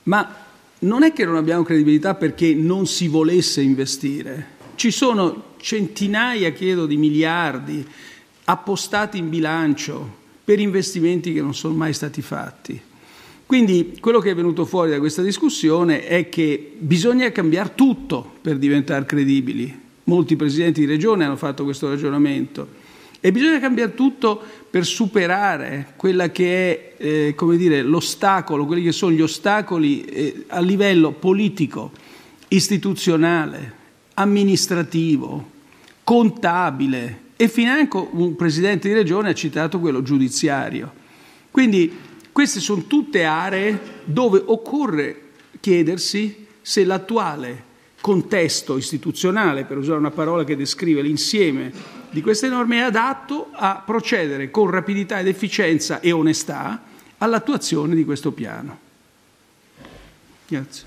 Ma non è che non abbiamo credibilità perché non si volesse investire. Ci sono centinaia, credo, di miliardi appostati in bilancio per investimenti che non sono mai stati fatti. Quindi quello che è venuto fuori da questa discussione è che bisogna cambiare tutto per diventare credibili. Molti presidenti di regione hanno fatto questo ragionamento e bisogna cambiare tutto per superare quella che è, eh, come dire, l'ostacolo, quelli che sono gli ostacoli eh, a livello politico, istituzionale, amministrativo, contabile e financo un presidente di regione ha citato quello giudiziario. Quindi queste sono tutte aree dove occorre chiedersi se l'attuale contesto istituzionale, per usare una parola che descrive l'insieme di queste norme è adatto a procedere con rapidità ed efficienza e onestà all'attuazione di questo piano. Grazie.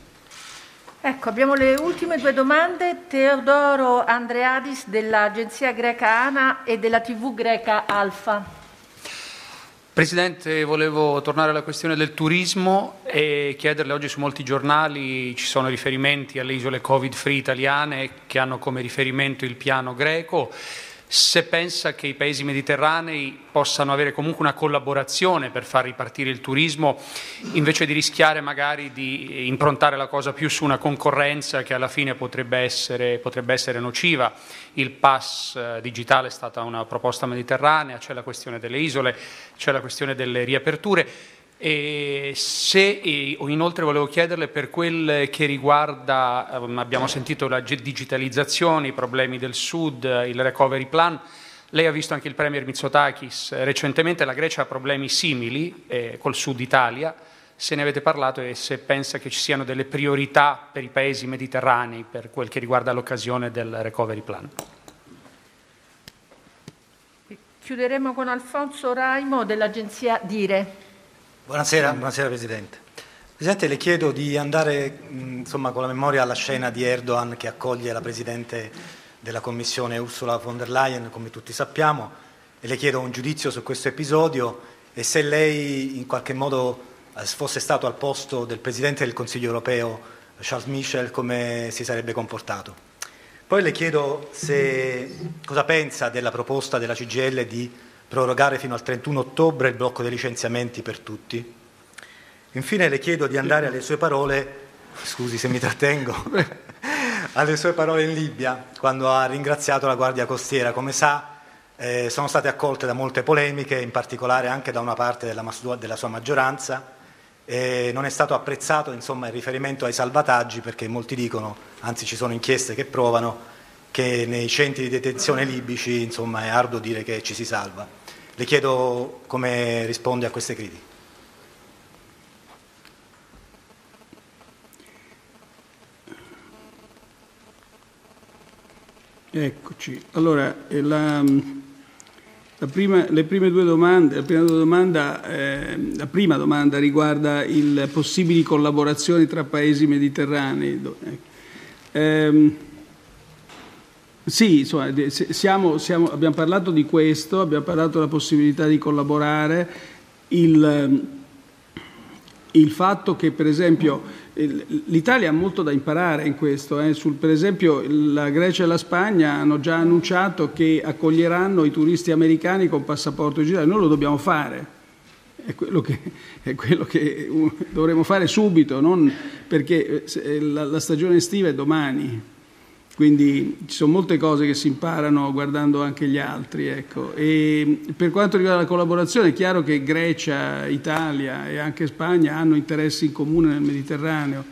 Ecco, abbiamo le ultime due domande. Teodoro Andreadis dell'agenzia greca ANA e della TV greca Alfa. Presidente, volevo tornare alla questione del turismo e chiederle oggi su molti giornali ci sono riferimenti alle isole covid-free italiane che hanno come riferimento il piano greco se pensa che i paesi mediterranei possano avere comunque una collaborazione per far ripartire il turismo, invece di rischiare magari di improntare la cosa più su una concorrenza che alla fine potrebbe essere, potrebbe essere nociva. Il pass eh, digitale è stata una proposta mediterranea, c'è la questione delle isole, c'è la questione delle riaperture. E se, e inoltre volevo chiederle per quel che riguarda, ehm, abbiamo sentito la digitalizzazione, i problemi del Sud, il recovery plan, lei ha visto anche il Premier Mitsotakis, recentemente la Grecia ha problemi simili eh, col Sud Italia, se ne avete parlato e se pensa che ci siano delle priorità per i paesi mediterranei per quel che riguarda l'occasione del recovery plan. Chiuderemo con Alfonso Raimo dell'agenzia Dire. Buonasera, buonasera Presidente. Presidente, le chiedo di andare insomma, con la memoria alla scena di Erdogan che accoglie la Presidente della Commissione Ursula von der Leyen, come tutti sappiamo, e le chiedo un giudizio su questo episodio e se lei in qualche modo eh, fosse stato al posto del Presidente del Consiglio europeo Charles Michel come si sarebbe comportato. Poi le chiedo se, cosa pensa della proposta della CGL di prorogare fino al 31 ottobre il blocco dei licenziamenti per tutti. Infine le chiedo di andare alle sue parole, scusi se mi trattengo, alle sue parole in Libia, quando ha ringraziato la Guardia Costiera. Come sa, eh, sono state accolte da molte polemiche, in particolare anche da una parte della, della sua maggioranza. E non è stato apprezzato insomma, il riferimento ai salvataggi perché molti dicono, anzi ci sono inchieste che provano, che nei centri di detenzione libici insomma, è arduo dire che ci si salva. Le chiedo come risponde a queste critiche. Eccoci, allora la, la prima, le prime due domande, la prima, domanda, eh, la prima domanda riguarda le possibili collaborazioni tra paesi mediterranei. Eh, sì, insomma, siamo, siamo, abbiamo parlato di questo, abbiamo parlato della possibilità di collaborare, il, il fatto che per esempio L'Italia ha molto da imparare in questo. Eh. Sul, per esempio la Grecia e la Spagna hanno già annunciato che accoglieranno i turisti americani con passaporto digitale. Noi lo dobbiamo fare. È quello che, è quello che dovremo fare subito, non perché eh, la, la stagione estiva è domani. Quindi ci sono molte cose che si imparano guardando anche gli altri. Ecco. per quanto riguarda la collaborazione, è chiaro che Grecia, Italia e anche Spagna hanno interessi in comune nel Mediterraneo.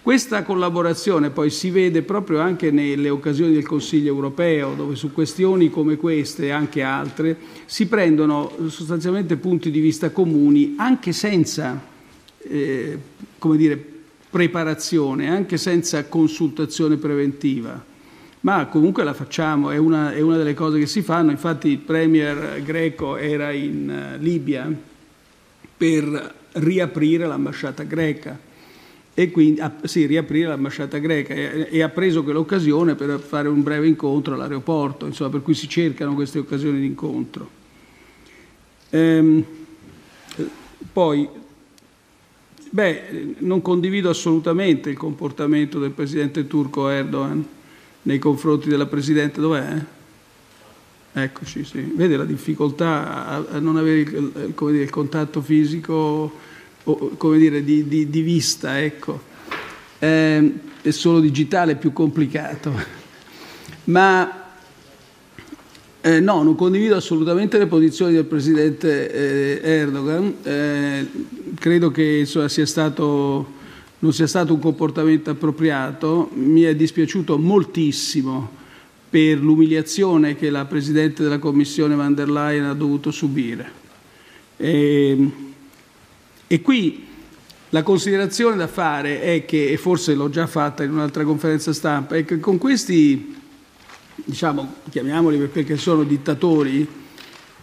Questa collaborazione poi si vede proprio anche nelle occasioni del Consiglio europeo, dove su questioni come queste e anche altre si prendono sostanzialmente punti di vista comuni, anche senza eh, dire, preparazione, anche senza consultazione preventiva ma comunque la facciamo, è una, è una, delle cose che si fanno. Infatti il premier greco era in eh, Libia per riaprire l'ambasciata greca e quindi sì, riaprire l'ambasciata greca e, e, ha preso quell'occasione per fare un breve incontro all'aeroporto, insomma, per cui si cercano queste occasioni di incontro. Ehm, poi, beh, non condivido assolutamente il comportamento del presidente turco Erdogan nei confronti della Presidente, dov'è? Eccoci, sì. Vede la difficoltà a, non avere il, dire, il, contatto fisico o come dire, di, di, di vista, ecco. Eh, è solo digitale, è più complicato. Ma eh, no, non condivido assolutamente le posizioni del Presidente eh, Erdogan. Eh, credo che insomma, sia stato non sia stato un comportamento appropriato. Mi è dispiaciuto moltissimo per l'umiliazione che la Presidente della Commissione van der Leyen ha dovuto subire. E, e qui la considerazione da fare è che, e forse l'ho già fatta in un'altra conferenza stampa, è che con questi, diciamo, chiamiamoli perché sono dittatori,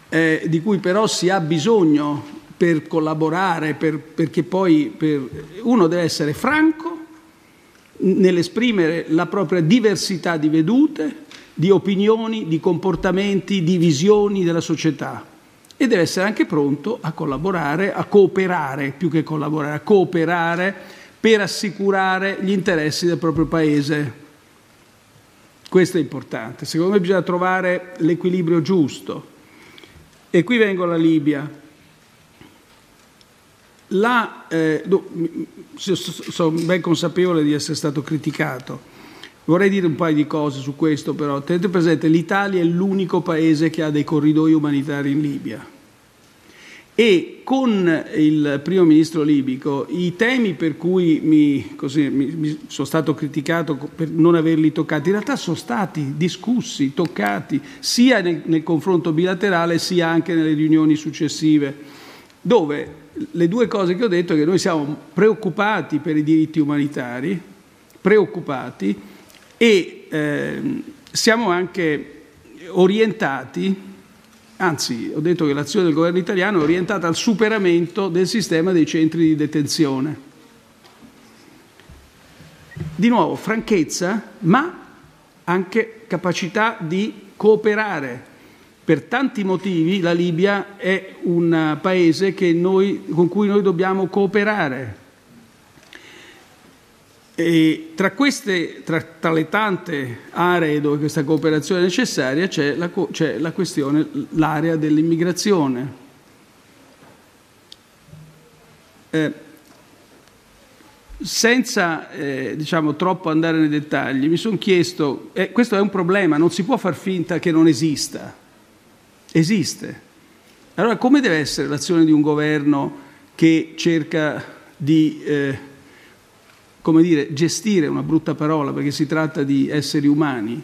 eh, di cui però si ha bisogno per collaborare, per, perché poi per, uno deve essere franco nell'esprimere la propria diversità di vedute, di opinioni, di comportamenti, di visioni della società e deve essere anche pronto a collaborare, a cooperare, più che collaborare, a cooperare per assicurare gli interessi del proprio Paese. Questo è importante. Secondo me bisogna trovare l'equilibrio giusto. E qui vengo alla Libia. La, eh, sono ben consapevole di essere stato criticato. Vorrei dire un paio di cose su questo, però. Tenete presente, l'Italia è l'unico paese che ha dei corridoi umanitari in Libia. E con il primo ministro libico i temi per cui mi, così, mi, mi sono stato criticato per non averli toccati, in realtà sono stati discussi, toccati, sia nel, nel confronto bilaterale sia anche nelle riunioni successive, dove le due cose che ho detto è che noi siamo preoccupati per i diritti umanitari, preoccupati e eh, siamo anche orientati, anzi ho detto che l'azione del governo italiano è orientata al superamento del sistema dei centri di detenzione. Di nuovo, franchezza, ma anche capacità di cooperare per tanti motivi la Libia è un paese noi, con cui noi dobbiamo cooperare. Tra, queste, tra, tra, le tante aree dove questa cooperazione è necessaria c'è la, c'è la questione, l'area dell'immigrazione. Eh, senza eh, diciamo, troppo andare nei dettagli, mi sono chiesto, eh, questo è un problema, non si può far finta che non esista, esiste. Allora come deve essere l'azione di un governo che cerca di eh, come dire, gestire una brutta parola perché si tratta di esseri umani,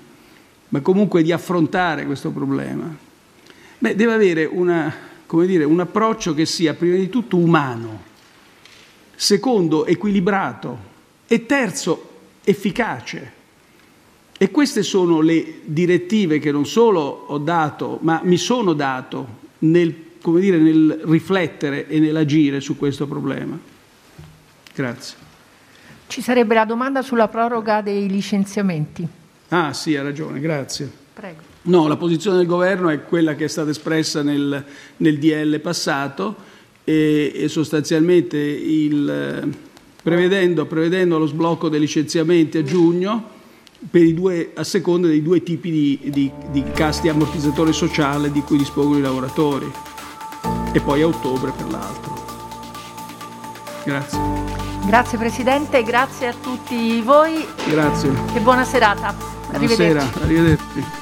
ma comunque di affrontare questo problema? Beh, deve avere una, dire, un approccio che sia prima di tutto umano secondo equilibrato e terzo efficace. E queste sono le direttive che non solo ho dato, ma mi sono dato nel, dire, nel riflettere e nell'agire su questo problema. Grazie. Ci sarebbe la domanda sulla proroga dei licenziamenti. Ah sì, ha ragione, grazie. Prego. No, la posizione del governo è quella che è stata espressa nel, nel DL passato e, e sostanzialmente il, prevedendo, prevedendo, lo sblocco dei licenziamenti a giugno due, a seconda dei due tipi di, di, di casti ammortizzatori sociale di cui dispongono i lavoratori e poi a ottobre per l'altro. Grazie. Grazie Presidente, grazie a tutti voi. Grazie. E buona serata. Arrivederci. Buonasera, arrivederci.